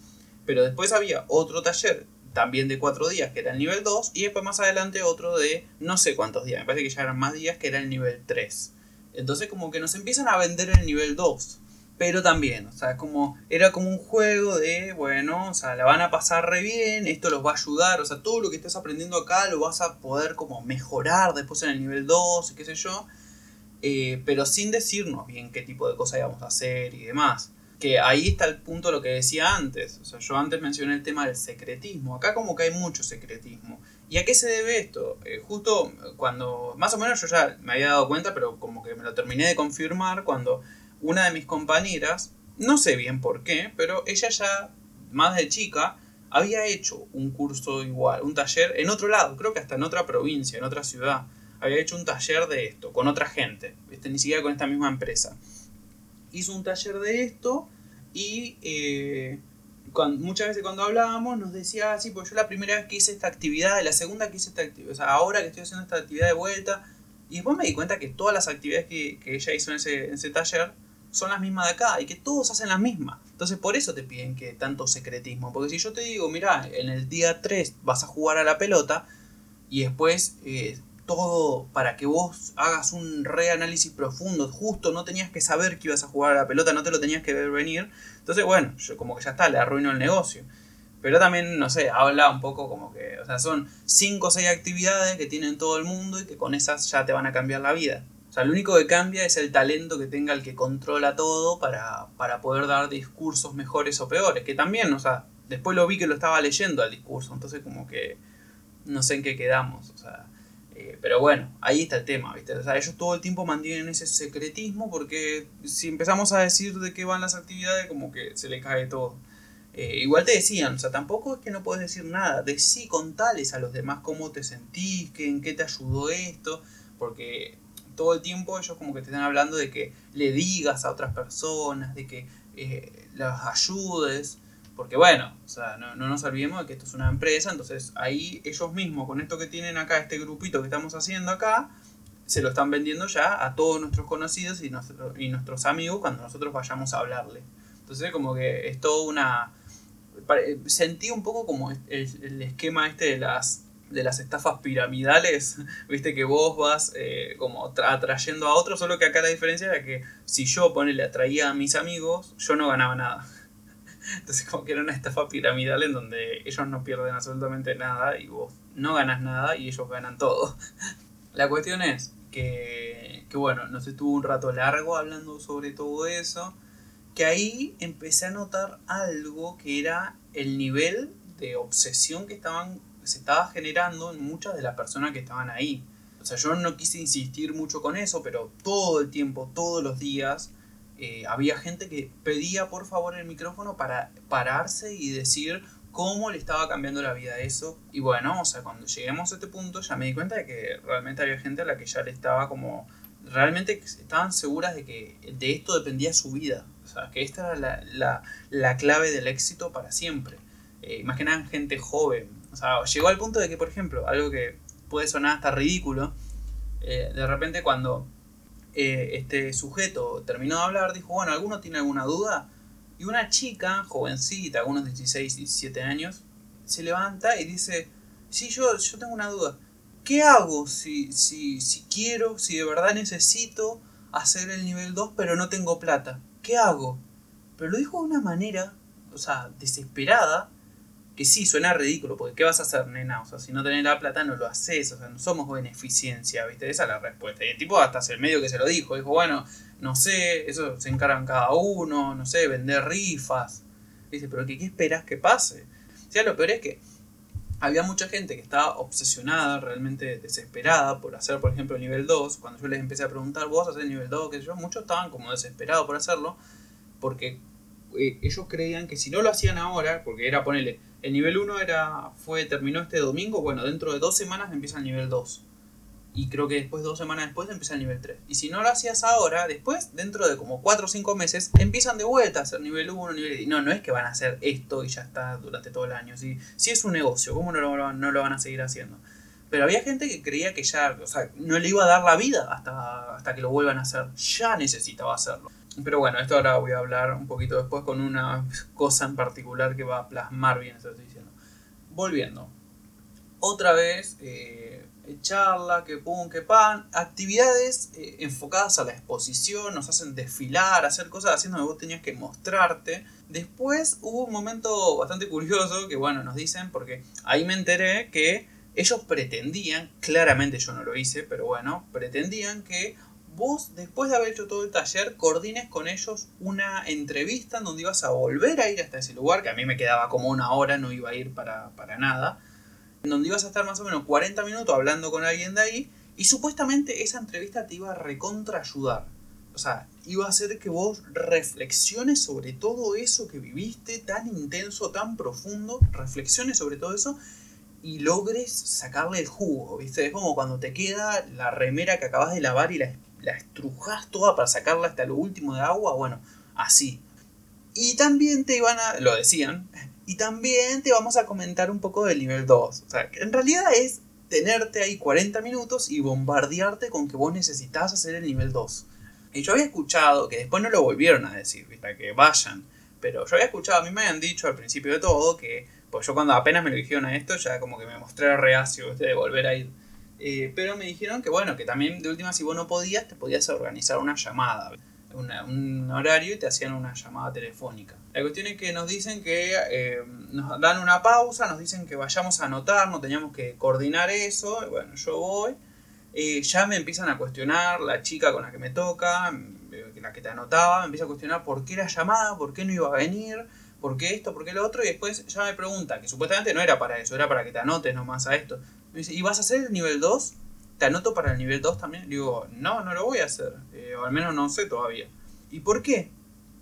pero después había otro taller también de 4 días que era el nivel 2 y después más adelante otro de no sé cuántos días, me parece que ya eran más días que era el nivel 3. Entonces como que nos empiezan a vender el nivel 2. Pero también, o sea, como era como un juego de, bueno, o sea, la van a pasar re bien, esto los va a ayudar, o sea, todo lo que estés aprendiendo acá lo vas a poder como mejorar después en el nivel 2 y qué sé yo, eh, pero sin decirnos bien qué tipo de cosas íbamos a hacer y demás. Que ahí está el punto de lo que decía antes, o sea, yo antes mencioné el tema del secretismo, acá como que hay mucho secretismo. ¿Y a qué se debe esto? Eh, justo cuando, más o menos yo ya me había dado cuenta, pero como que me lo terminé de confirmar cuando una de mis compañeras, no sé bien por qué, pero ella ya, más de chica, había hecho un curso igual, un taller en otro lado, creo que hasta en otra provincia, en otra ciudad. Había hecho un taller de esto, con otra gente, ni siquiera con esta misma empresa. Hizo un taller de esto y eh, muchas veces cuando hablábamos nos decía así, pues yo la primera vez que hice esta actividad, la segunda que hice esta actividad, o sea, ahora que estoy haciendo esta actividad de vuelta, y después me di cuenta que todas las actividades que, ella hizo en ese, en ese, taller son las mismas de acá y que todos hacen las mismas. Entonces por eso te piden que tanto secretismo, porque si yo te digo, mira, en el día 3 vas a jugar a la pelota y después eh, todo para que vos hagas un reanálisis profundo. Justo no tenías que saber que ibas a jugar a la pelota, no te lo tenías que ver venir. Entonces, bueno, yo como que ya está, le arruino el negocio. Pero también, no sé, habla un poco como que, o sea, son 5 o 6 actividades que tienen todo el mundo y que con esas ya te van a cambiar la vida. sea, lo único que cambia es el talento que tenga el que controla todo para, para poder dar discursos mejores o peores. Que también, o sea, después lo vi que lo estaba leyendo al discurso, entonces como que no sé en qué quedamos, o sea, eh, pero bueno, ahí está el tema, ¿viste? O sea, ellos todo el tiempo mantienen ese secretismo porque si empezamos a decir de qué van las actividades, como que se le cae todo. Eh, igual te decían, o sea, tampoco es que no puedes decir nada, de sí contales a los demás cómo te sentís, que, en qué te ayudó esto, porque todo el tiempo ellos como que te están hablando de que le digas a otras personas, de que eh, las ayudes, porque bueno, o sea, no, nos olvidemos de que esto es una empresa, entonces ahí ellos mismos, con esto que tienen acá, este grupito que estamos haciendo acá, se lo están vendiendo ya a todos nuestros conocidos y, y nuestros amigos cuando nosotros vayamos a hablarle. Entonces como que es todo una... Sentí un poco como el, el esquema este de las de las estafas piramidales, <laughs> viste que vos vas eh, como atrayendo a otros, solo que acá la diferencia era que si yo ponele atraía a mis amigos, yo no ganaba nada. Entonces como que era una estafa piramidal en donde ellos no pierden absolutamente nada y vos no ganas nada y ellos ganan todo. <laughs> La cuestión es que, que bueno, nos estuvo un rato largo hablando sobre todo eso, que ahí empecé a notar algo que era el nivel de obsesión que estaban se estaba generando en muchas de las personas que estaban ahí. O sea, yo no quise insistir mucho con eso, pero todo el tiempo, todos los días, eh, había gente que pedía por favor el micrófono para pararse y decir cómo le estaba cambiando la vida eso. Y bueno, o sea, cuando lleguemos a este punto ya me di cuenta de que realmente había gente a la que ya le estaba como... Realmente estaban seguras de que de esto dependía su vida. O sea, que esta era la, la, clave del éxito para siempre. Eh, más que nada gente joven. O sea, llegó al punto de que, por ejemplo, algo que puede sonar hasta ridículo, eh, de repente cuando eh, este sujeto terminó de hablar, dijo, bueno, ¿alguno tiene alguna duda? Y una chica, jovencita, algunos 16, 17 años, se levanta y dice, sí, yo, yo tengo una duda. ¿Qué hago si, si, si quiero, si de verdad necesito hacer el nivel 2 pero no tengo plata? ¿Qué hago? Pero lo dijo de una manera, o sea, desesperada, que sí, suena ridículo, porque ¿qué vas a hacer, nena? O sea, si no tenés la plata no lo haces, o sea, no somos beneficencia, ¿viste? Esa es la respuesta. Y el tipo hasta el medio que se lo dijo, dijo, bueno, no sé, eso se encargan cada uno, no sé, vender rifas. Dice, pero ¿qué, qué esperas que pase? O sea, lo peor es que había mucha gente que estaba obsesionada, realmente desesperada por hacer, por ejemplo, el nivel 2. Cuando yo les empecé a preguntar, ¿vos hacer el nivel 2? Que yo, muchos estaban como desesperados por hacerlo, porque eh, ellos creían que si no lo hacían ahora, porque era ponerle el nivel 1 era, fue, terminó este domingo, bueno, dentro de dos semanas empieza el nivel 2. Y creo que después, dos semanas después, empieza el nivel 3. Y si no lo hacías ahora, después, dentro de como 4 o 5 meses, empiezan de vuelta a hacer nivel 1, nivel... No, no es que van a hacer esto y ya está durante todo el año. Si, si es un negocio, ¿cómo no lo, no lo van a seguir haciendo? Pero había gente que creía que ya, o sea, no le iba a dar la vida hasta, hasta que lo vuelvan a hacer. Ya necesitaba hacerlo. Pero bueno, esto ahora voy a hablar un poquito después con una cosa en particular que va a plasmar bien eso que estoy diciendo. Volviendo. Otra vez, eh, charla, que pum, que pan. Actividades eh, enfocadas a la exposición, nos hacen desfilar, hacer cosas haciendo que vos tenías que mostrarte. Después hubo un momento bastante curioso que, bueno, nos dicen, porque ahí me enteré que ellos pretendían, claramente yo no lo hice, pero bueno, pretendían que vos, después de haber hecho todo el taller, coordines con ellos una entrevista en donde ibas a volver a ir hasta ese lugar, que a mí me quedaba como una hora, no iba a ir para, nada, en donde ibas a estar más o menos 40 minutos hablando con alguien de ahí, y supuestamente esa entrevista te iba a recontra ayudar. O sea, iba a hacer que vos reflexiones sobre todo eso que viviste, tan intenso, tan profundo, reflexiones sobre todo eso y logres sacarle el jugo, ¿viste? Es como cuando te queda la remera que acabas de lavar y la la estrujas toda para sacarla hasta lo último de agua, bueno, así. Y también te iban a, lo decían, y también te vamos a comentar un poco del nivel 2. O sea, en realidad es tenerte ahí 40 minutos y bombardearte con que vos necesitas hacer el nivel 2. Y yo había escuchado, que después no lo volvieron a decir, ¿viste? que vayan, pero yo había escuchado, a mí me habían dicho al principio de todo que, pues yo cuando apenas me lo dijeron a esto, ya como que me mostré reacio de volver a ir. Eh, pero me dijeron que bueno, que también de última si vos no podías, te podías organizar una llamada, un horario y te hacían una llamada telefónica. La cuestión es que nos dicen que eh, nos dan una pausa, nos dicen que vayamos a anotar, no teníamos que coordinar eso, bueno, yo voy. eh, ya me empiezan a cuestionar la chica con la que me toca, la que te anotaba, me empieza a cuestionar por qué la llamada, por qué no iba a venir, por qué esto, por qué lo otro, y después ya me pregunta, que supuestamente no era para eso, era para que te anotes nomás a esto. ¿Y vas a hacer el nivel 2? ¿Te anoto para el nivel 2 también? digo, no, no lo voy a hacer, eh, o al menos no sé todavía. ¿Y por qué?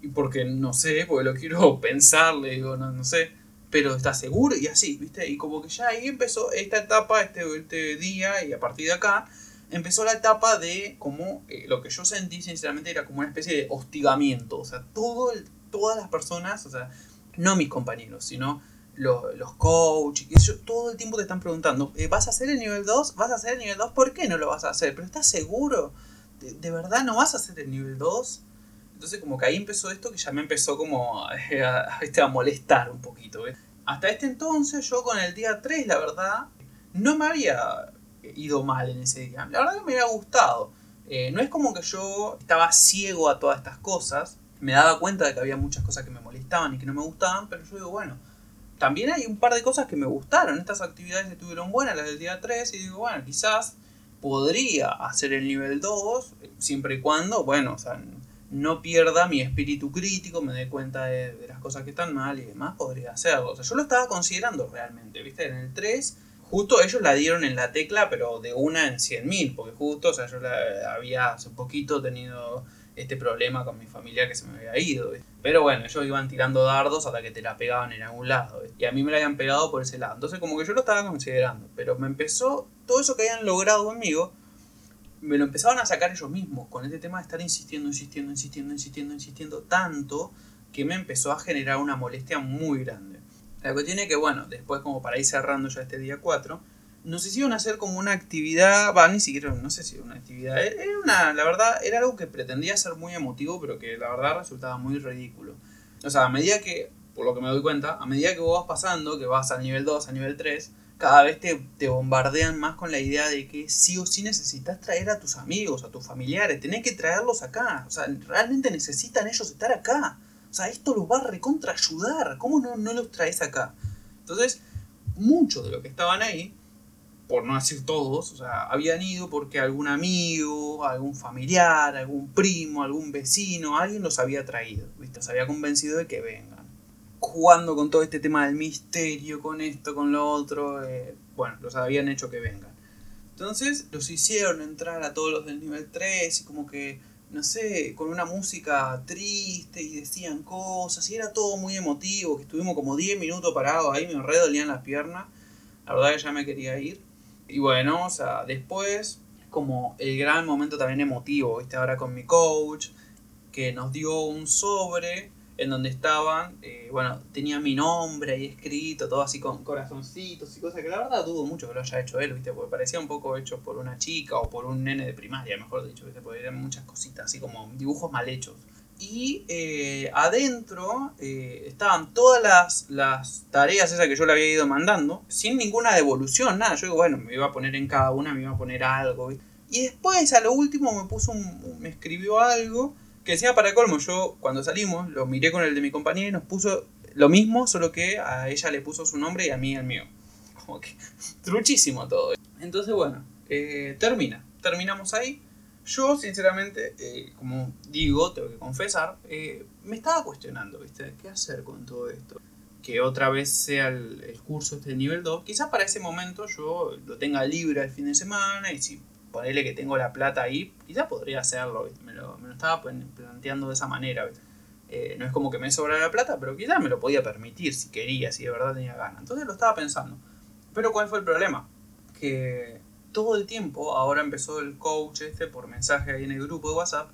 Y porque no sé, porque lo quiero <laughs> pensar, le digo, no, no sé, pero ¿estás seguro? Y así, ¿viste? Y como que ya ahí empezó esta etapa, este, este día, y a partir de acá, empezó la etapa de como eh, lo que yo sentí sinceramente era como una especie de hostigamiento, o sea, todo todas las personas, o sea, no mis compañeros, sino los, los coaches, todo el tiempo te están preguntando, eh, ¿vas a hacer el nivel 2? ¿Vas a hacer el nivel 2? ¿Por qué no lo vas a hacer? ¿Pero estás seguro? ¿De, verdad no vas a hacer el nivel 2? Entonces como que ahí empezó esto que ya me empezó como <laughs> a, a, a molestar un poquito. Hasta este entonces yo con el día 3, la verdad, no me había ido mal en ese día. La verdad que me había gustado. Eh, no es como que yo estaba ciego a todas estas cosas. Me daba cuenta de que había muchas cosas que me molestaban y que no me gustaban, pero yo digo, bueno, también hay un par de cosas que me gustaron. Estas actividades estuvieron buenas, las del día 3, y digo, bueno, quizás podría hacer el nivel 2, siempre y cuando, bueno, o sea, no pierda mi espíritu crítico, me dé cuenta de, de, las cosas que están mal y demás, podría hacerlo. O sea, yo lo estaba considerando realmente, ¿viste? En el 3 Justo ellos la dieron en la tecla, pero de una en 100.000, porque justo, o sea, yo la, había hace poquito tenido este problema con mi familia que se me había ido. Pero bueno, ellos iban tirando dardos hasta que te la pegaban en algún lado. Y a mí me la habían pegado por ese lado. Entonces como que yo lo estaba considerando. Pero me empezó, todo eso que habían logrado conmigo, me lo empezaban a sacar ellos mismos. Con este tema de estar insistiendo, insistiendo, insistiendo, insistiendo, insistiendo tanto, que me empezó a generar una molestia muy grande. La cuestión es que, bueno, después como para ir cerrando ya este día 4, nos hicieron hacer como una actividad, va, ni siquiera, no sé si era una actividad, era una, la verdad, era algo que pretendía ser muy emotivo, pero que la verdad resultaba muy ridículo. O sea, a medida que, por lo que me doy cuenta, a medida que vos vas pasando, que vas al nivel 2, al nivel 3, cada vez te, te, bombardean más con la idea de que sí o sí necesitas traer a tus amigos, a tus familiares, tenés que traerlos acá. O sea, realmente necesitan ellos estar acá. O sea, esto los va a recontra ayudar. ¿Cómo no, no los traes acá? Entonces, muchos de los que estaban ahí, por no decir todos, o sea, habían ido porque algún amigo, algún familiar, algún primo, algún vecino, alguien los había traído, ¿viste? Los había convencido de que vengan. Jugando con todo este tema del misterio, con esto, con lo otro, eh, bueno, los habían hecho que vengan. Entonces, los hicieron entrar a todos los del nivel 3 y como que no sé, con una música triste y decían cosas y era todo muy emotivo, que estuvimos como 10 minutos parados ahí, me redolían las piernas, la verdad que ya me quería ir. Y bueno, o sea, después, como el gran momento también emotivo, ¿viste? Ahora con mi coach, que nos dio un sobre en donde estaban, eh, bueno, tenía mi nombre ahí escrito, todo así con corazoncitos y cosas que la verdad dudo mucho que lo haya hecho él, ¿viste? Porque parecía un poco hecho por una chica o por un nene de primaria, mejor dicho, ¿viste? Porque eran muchas cositas, así como dibujos mal hechos. Y eh, adentro eh, estaban todas las, las, tareas esas que yo le había ido mandando, sin ninguna devolución, nada. Yo digo, bueno, me iba a poner en cada una, me iba a poner algo. Y después, a lo último, me puso un, me escribió algo que decía para colmo, yo cuando salimos lo miré con el de mi compañera y nos puso lo mismo, solo que a ella le puso su nombre y a mí el mío. Como que <laughs> truchísimo todo. Entonces, bueno, eh, termina. Terminamos ahí. Yo, sinceramente, eh, como digo, tengo que confesar, eh, me estaba cuestionando, ¿viste? ¿Qué hacer con todo esto? Que otra vez sea el, curso este nivel 2. Quizás para ese momento yo lo tenga libre el fin de semana y si ponerle que tengo la plata ahí, quizás podría hacerlo, Me, lo, me, lo, estaba planteando de esa manera. Eh, no es como que me sobra la plata, pero quizás me lo podía permitir si quería, si de verdad tenía ganas. Entonces lo estaba pensando. Pero ¿cuál fue el problema? Que todo el tiempo, ahora empezó el coach este por mensaje ahí en el grupo de WhatsApp,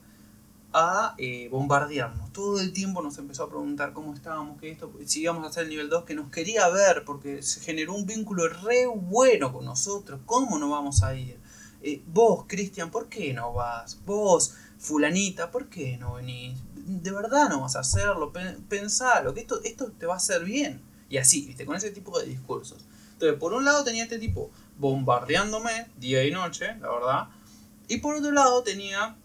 a eh, bombardearnos. Todo el tiempo nos empezó a preguntar cómo estábamos, que esto, si íbamos a hacer el nivel 2, que nos quería ver, porque se generó un vínculo re bueno con nosotros. ¿Cómo no vamos a ir? Eh, vos, Cristian, ¿por qué no vas? Vos, fulanita, ¿por qué no venís? De verdad no vas a hacerlo, pensalo, que esto, esto te va a hacer bien. Y así, ¿viste? Con ese tipo de discursos. Entonces, por un lado tenía este tipo bombardeándome día y noche, la verdad. Y por otro lado tenía,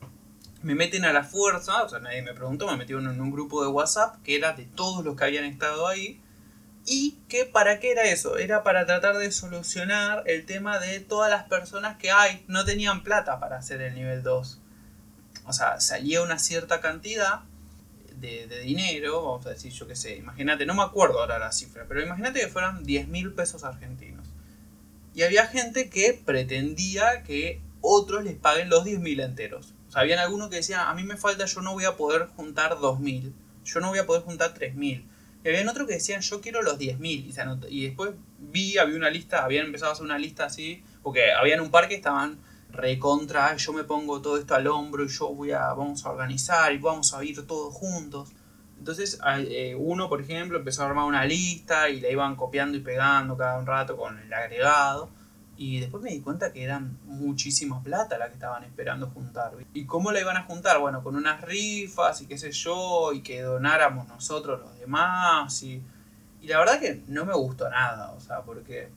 me meten a la fuerza, o sea, nadie me preguntó, me metieron en un grupo de WhatsApp que era de todos los que habían estado ahí Y que para qué era eso? Era para tratar de solucionar el tema de todas las personas que hay, no tenían plata para hacer el nivel 2. O sea, salía una cierta cantidad de, dinero, vamos a decir, yo qué sé, imagínate, no me acuerdo ahora la cifra, pero imagínate que fueran 10 mil pesos argentinos. Y había gente que pretendía que otros les paguen los 10 mil enteros. O sea, habían algunos que decían, a mí me falta, yo no voy a poder juntar 2 mil, yo no voy a poder juntar 3 mil. Y había otros que decían, yo quiero los 10 mil. Y, después vi, había una lista, habían empezado a hacer una lista así, porque habían un par que estaban recontra, yo me pongo todo esto al hombro y yo voy a, vamos a organizar y vamos a ir todos juntos. Entonces eh, uno, por ejemplo, empezó a armar una lista y la iban copiando y pegando cada un rato con el agregado. Y después me di cuenta que eran muchísima plata la que estaban esperando juntar. ¿Y cómo la iban a juntar? Bueno, con unas rifas y qué sé yo, y que donáramos nosotros los demás. Y, y la verdad que no me gustó nada, o sea, porque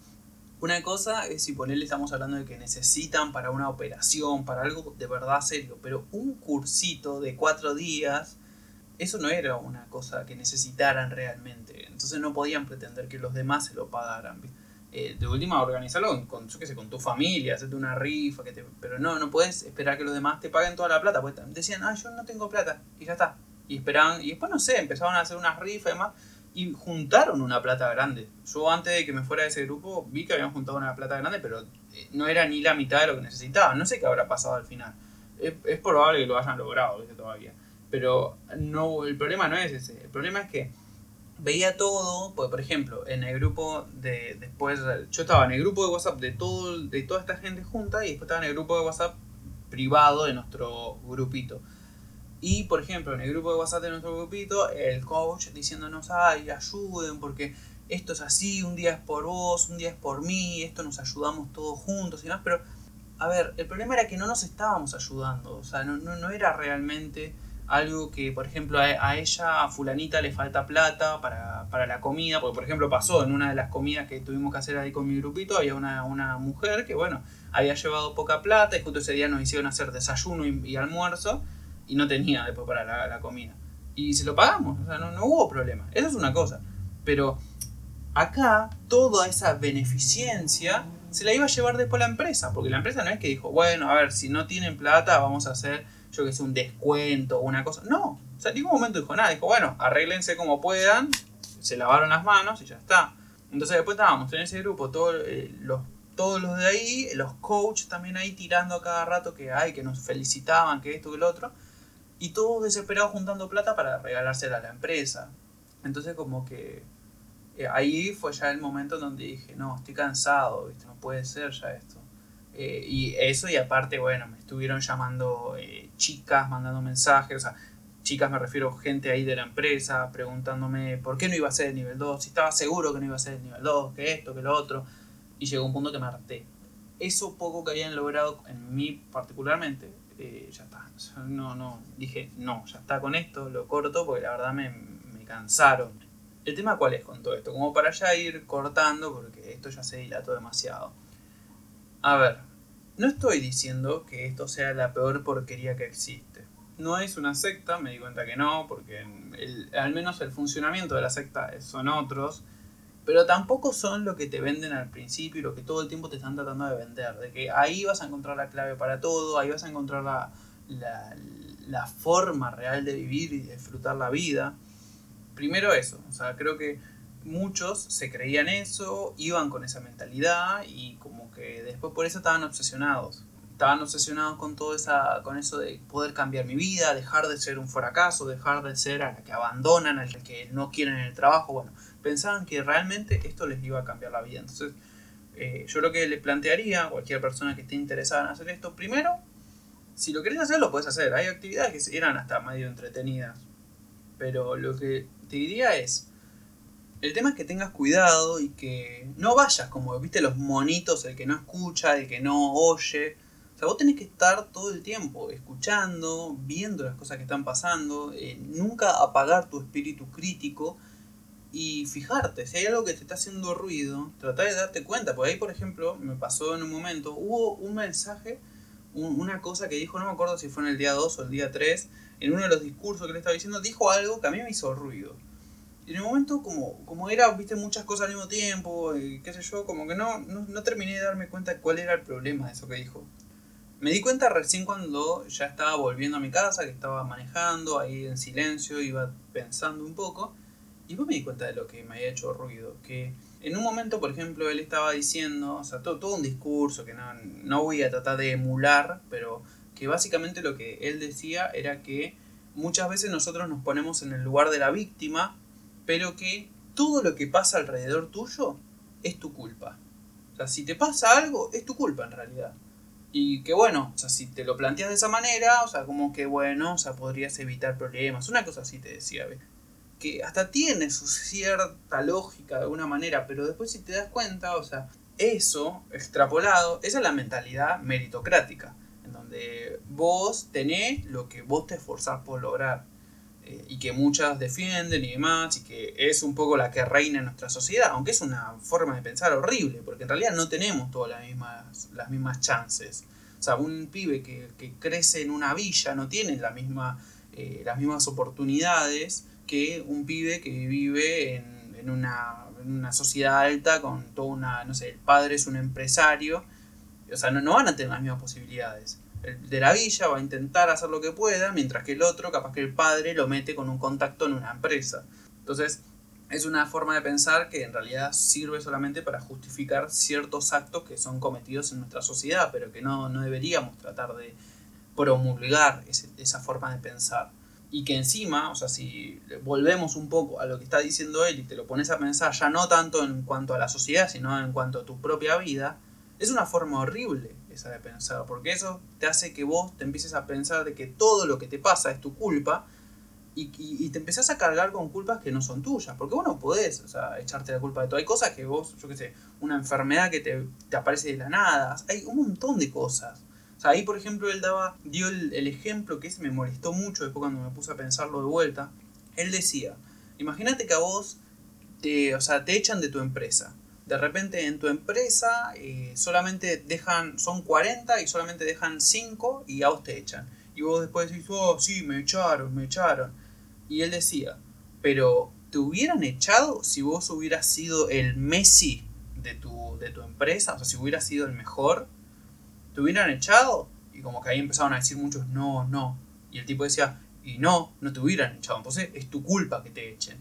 una cosa es si ponerle estamos hablando de que necesitan para una operación, para algo de verdad serio, pero un cursito de cuatro días, eso no era una cosa que necesitaran realmente. Entonces no podían pretender que los demás se lo pagaran. Eh, de última, organizarlo con, yo qué sé, con tu familia, hacerte una rifa, que te, pero no, no puedes esperar que los demás te paguen toda la plata. Porque decían, ah, yo no tengo plata, y ya está. Y esperaban, y después no sé, empezaron a hacer unas rifas y demás y juntaron una plata grande. Yo antes de que me fuera de ese grupo vi que habían juntado una plata grande, pero eh, no era ni la mitad de lo que necesitaban. No sé qué habrá pasado al final. Es, probable que lo hayan logrado todavía. Pero no, el problema no es ese. El problema es que veía todo, porque por ejemplo, en el grupo de después, yo estaba en el grupo de WhatsApp de todo de toda esta gente junta y después estaba en el grupo de WhatsApp privado de nuestro grupito. Y, por ejemplo, en el grupo de WhatsApp de nuestro grupito, el coach diciéndonos, ay, ayuden, porque esto es así, un día es por vos, un día es por mí, esto nos ayudamos todos juntos y demás, pero, a ver, el problema era que no nos estábamos ayudando, o sea, no, no, era realmente algo que, por ejemplo, a, ella, a fulanita, le falta plata para, para, la comida, porque, por ejemplo, pasó en una de las comidas que tuvimos que hacer ahí con mi grupito, había una, una mujer que, bueno, había llevado poca plata y justo ese día nos hicieron hacer desayuno y almuerzo, y no tenía después para la, comida. Y se lo pagamos, o sea, no, hubo problema. Eso es una cosa. Pero acá toda esa beneficencia se la iba a llevar después la empresa, porque la empresa no es que dijo, bueno, a ver, si no tienen plata vamos a hacer, yo que sé, un descuento o una cosa. No, o sea, en ningún momento dijo nada, dijo, bueno, arréglense como puedan, se lavaron las manos y ya está. Entonces después estábamos en ese grupo, todos eh, los, todos los de ahí, los coaches también ahí tirando a cada rato que hay, que nos felicitaban, que esto, que lo otro y todos desesperados juntando plata para regalársela a la empresa. Entonces como que eh, ahí fue ya el momento donde dije, no, estoy cansado, ¿viste? no puede ser ya esto. Eh, y eso y aparte, bueno, me estuvieron llamando eh, chicas, mandando mensajes, o sea, chicas me refiero gente ahí de la empresa, preguntándome por qué no iba a ser el nivel 2, si estaba seguro que no iba a ser el nivel 2, que esto, que lo otro. Y llegó un punto que me harté. Eso poco que habían logrado en mí particularmente, eh, ya está. No, no, dije, no, ya está con esto, lo corto porque la verdad me, me cansaron. El tema cuál es con todo esto, como para ya ir cortando porque esto ya se dilató demasiado. A ver, no estoy diciendo que esto sea la peor porquería que existe. No es una secta, me di cuenta que no, porque al menos el funcionamiento de la secta son otros pero tampoco son lo que te venden al principio y lo que todo el tiempo te están tratando de vender. De que ahí vas a encontrar la clave para todo, ahí vas a encontrar la, la, forma real de vivir y disfrutar la vida. Primero eso, o sea, creo que muchos se creían eso, iban con esa mentalidad y como que después por eso estaban obsesionados. Estaban obsesionados con todo esa, con eso de poder cambiar mi vida, dejar de ser un fracaso, dejar de ser a la que abandonan, a la que no quieren el trabajo. Bueno, pensaban que realmente esto les iba a cambiar la vida. Entonces, eh, yo lo que le plantearía a cualquier persona que esté interesada en hacer esto, primero, si lo querés hacer, lo puedes hacer. Hay actividades que eran hasta medio entretenidas. Pero lo que te diría es, el tema es que tengas cuidado y que no vayas como, viste, los monitos, el que no escucha, el que no oye. O sea, vos tenés que estar todo el tiempo escuchando, viendo las cosas que están pasando, eh, nunca apagar tu espíritu crítico y fijarte, si hay algo que te está haciendo ruido, tratar de darte cuenta. Porque ahí, por ejemplo, me pasó en un momento, hubo un mensaje, una cosa que dijo, no me acuerdo si fue en el día 2 o el día 3, en uno de los discursos que le estaba diciendo, dijo algo que a mí me hizo ruido. Y en el momento, como, como era, viste, muchas cosas al mismo tiempo, y qué sé yo, como que no, no, no terminé de darme cuenta de cuál era el problema de eso que dijo. Me di cuenta recién cuando ya estaba volviendo a mi casa, que estaba manejando ahí en silencio, iba pensando un poco, y después me di cuenta de lo que me había hecho ruido. Que en un momento, por ejemplo, él estaba diciendo, o sea, todo, todo un discurso que no, no voy a tratar de emular, pero que básicamente lo que él decía era que muchas veces nosotros nos ponemos en el lugar de la víctima pero que todo lo que pasa alrededor tuyo es tu culpa. O sea, si te pasa algo, es tu culpa en realidad. Y que bueno, o sea, si te lo planteas de esa manera, o sea, como que bueno, o sea, podrías evitar problemas. Una cosa así te decía, ¿ves? Que hasta tiene su cierta lógica de alguna manera, pero después si te das cuenta, o sea, eso extrapolado, esa es la mentalidad meritocrática, en donde vos tenés lo que vos te esforzás por lograr. Eh, y que muchas defienden y demás, y que es un poco la que reina en nuestra sociedad, aunque es una forma de pensar horrible, porque en realidad no tenemos todas las mismas, las mismas chances. O sea, un pibe que, que crece en una villa no tiene la misma, eh, las mismas oportunidades que un pibe que vive en, una, sociedad alta con toda una, no sé, el padre es un empresario, o sea, no, no van a tener las mismas posibilidades el de la villa va a intentar hacer lo que pueda, mientras que el otro, capaz que el padre, lo mete con un contacto en una empresa. Entonces, es una forma de pensar que en realidad sirve solamente para justificar ciertos actos que son cometidos en nuestra sociedad, pero que no, no deberíamos tratar de promulgar esa forma de pensar. Y que encima, o sea, si volvemos un poco a lo que está diciendo él y te lo pones a pensar ya no tanto en cuanto a la sociedad, sino en cuanto a tu propia vida, es una forma horrible de pensar, porque eso te hace que vos te empieces a pensar de que todo lo que te pasa es tu culpa y, y, te empezás a cargar con culpas que no son tuyas, porque vos no podés o sea, echarte la culpa de todo. Hay cosas que vos, yo qué sé, una enfermedad que te, te, aparece de la nada, hay un montón de cosas. Ahí por ejemplo él daba, dio el, el ejemplo que ese me molestó mucho después cuando me puse a pensarlo de vuelta. Él decía, imagínate que a vos te, o sea, te echan de tu empresa de repente en tu empresa eh, solamente dejan, son 40 y solamente dejan 5 y a vos te echan. Y vos después decís, oh, sí, me echaron, me echaron. Y él decía, pero ¿te hubieran echado si vos hubieras sido el Messi de tu, de tu empresa? O sea, si hubieras sido el mejor, ¿te hubieran echado? Y como que ahí empezaron a decir muchos, no, no. Y el tipo decía, y no, no te hubieran echado. Entonces es tu culpa que te echen.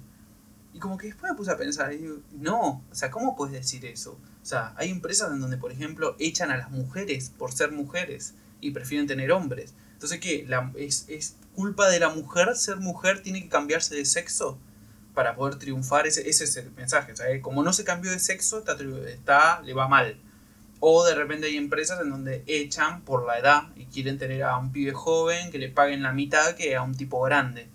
Y como que después me puse a pensar, y digo, no, o sea, ¿cómo puedes decir eso? O sea, hay empresas en donde, por ejemplo, echan a las mujeres por ser mujeres y prefieren tener hombres. Entonces, ¿qué? La, es, ¿Es culpa de la mujer ser mujer? ¿Tiene que cambiarse de sexo para poder triunfar? Ese, ese es el mensaje. O sea, eh, como no se cambió de sexo, está, está, le va mal. O de repente hay empresas en donde echan por la edad y quieren tener a un pibe joven que le paguen la mitad que a un tipo grande.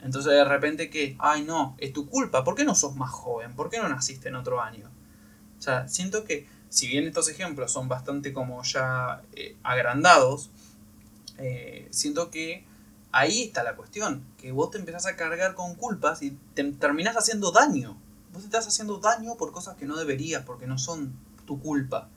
Entonces de repente que, ay no, es tu culpa, ¿por qué no sos más joven? ¿Por qué no naciste en otro año? O sea, siento que si bien estos ejemplos son bastante como ya eh, agrandados, eh, siento que ahí está la cuestión, que vos te empezás a cargar con culpas y te terminás haciendo daño. Vos te estás haciendo daño por cosas que no deberías, porque no son tu culpa.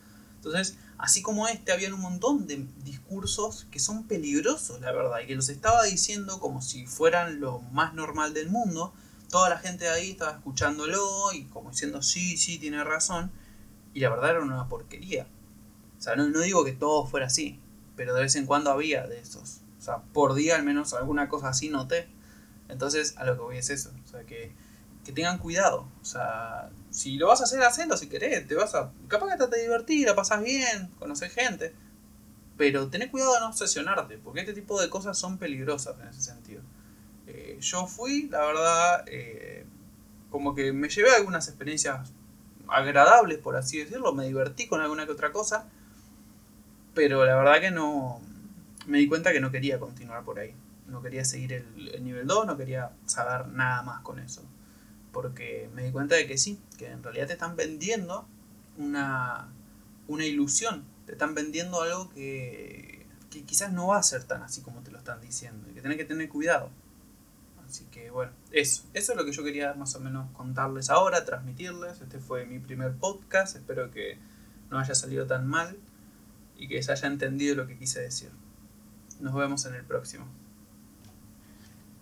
Entonces, así como este, había un montón de discursos que son peligrosos, la verdad, y que los estaba diciendo como si fueran lo más normal del mundo. Toda la gente de ahí estaba escuchándolo y como diciendo, sí, sí, tiene razón. Y la verdad era una porquería. O sea, no, no digo que todo fuera así, pero de vez en cuando había de esos. O sea, por día al menos alguna cosa así noté. Entonces, a lo que voy es eso. O sea, que que tengan cuidado. O sea, si lo vas a hacer, hacelo si querés. Te vas a. Capaz que te, te divertir, la pasas bien, conoces gente. Pero tenés cuidado de no obsesionarte, porque este tipo de cosas son peligrosas en ese sentido. Eh, yo fui, la verdad, eh, como que me llevé algunas experiencias agradables, por así decirlo. Me divertí con alguna que otra cosa. Pero la verdad que no. Me di cuenta que no quería continuar por ahí. No quería seguir el, el nivel 2, no quería saber nada más con eso porque me di cuenta de que sí, que en realidad te están vendiendo una, una ilusión, te están vendiendo algo que, que quizás no va a ser tan así como te lo están diciendo y que tenés que tener cuidado. Así que bueno, eso, eso es lo que yo quería más o menos contarles ahora, transmitirles. Este fue mi primer podcast, espero que no haya salido tan mal y que se haya entendido lo que quise decir. Nos vemos en el próximo.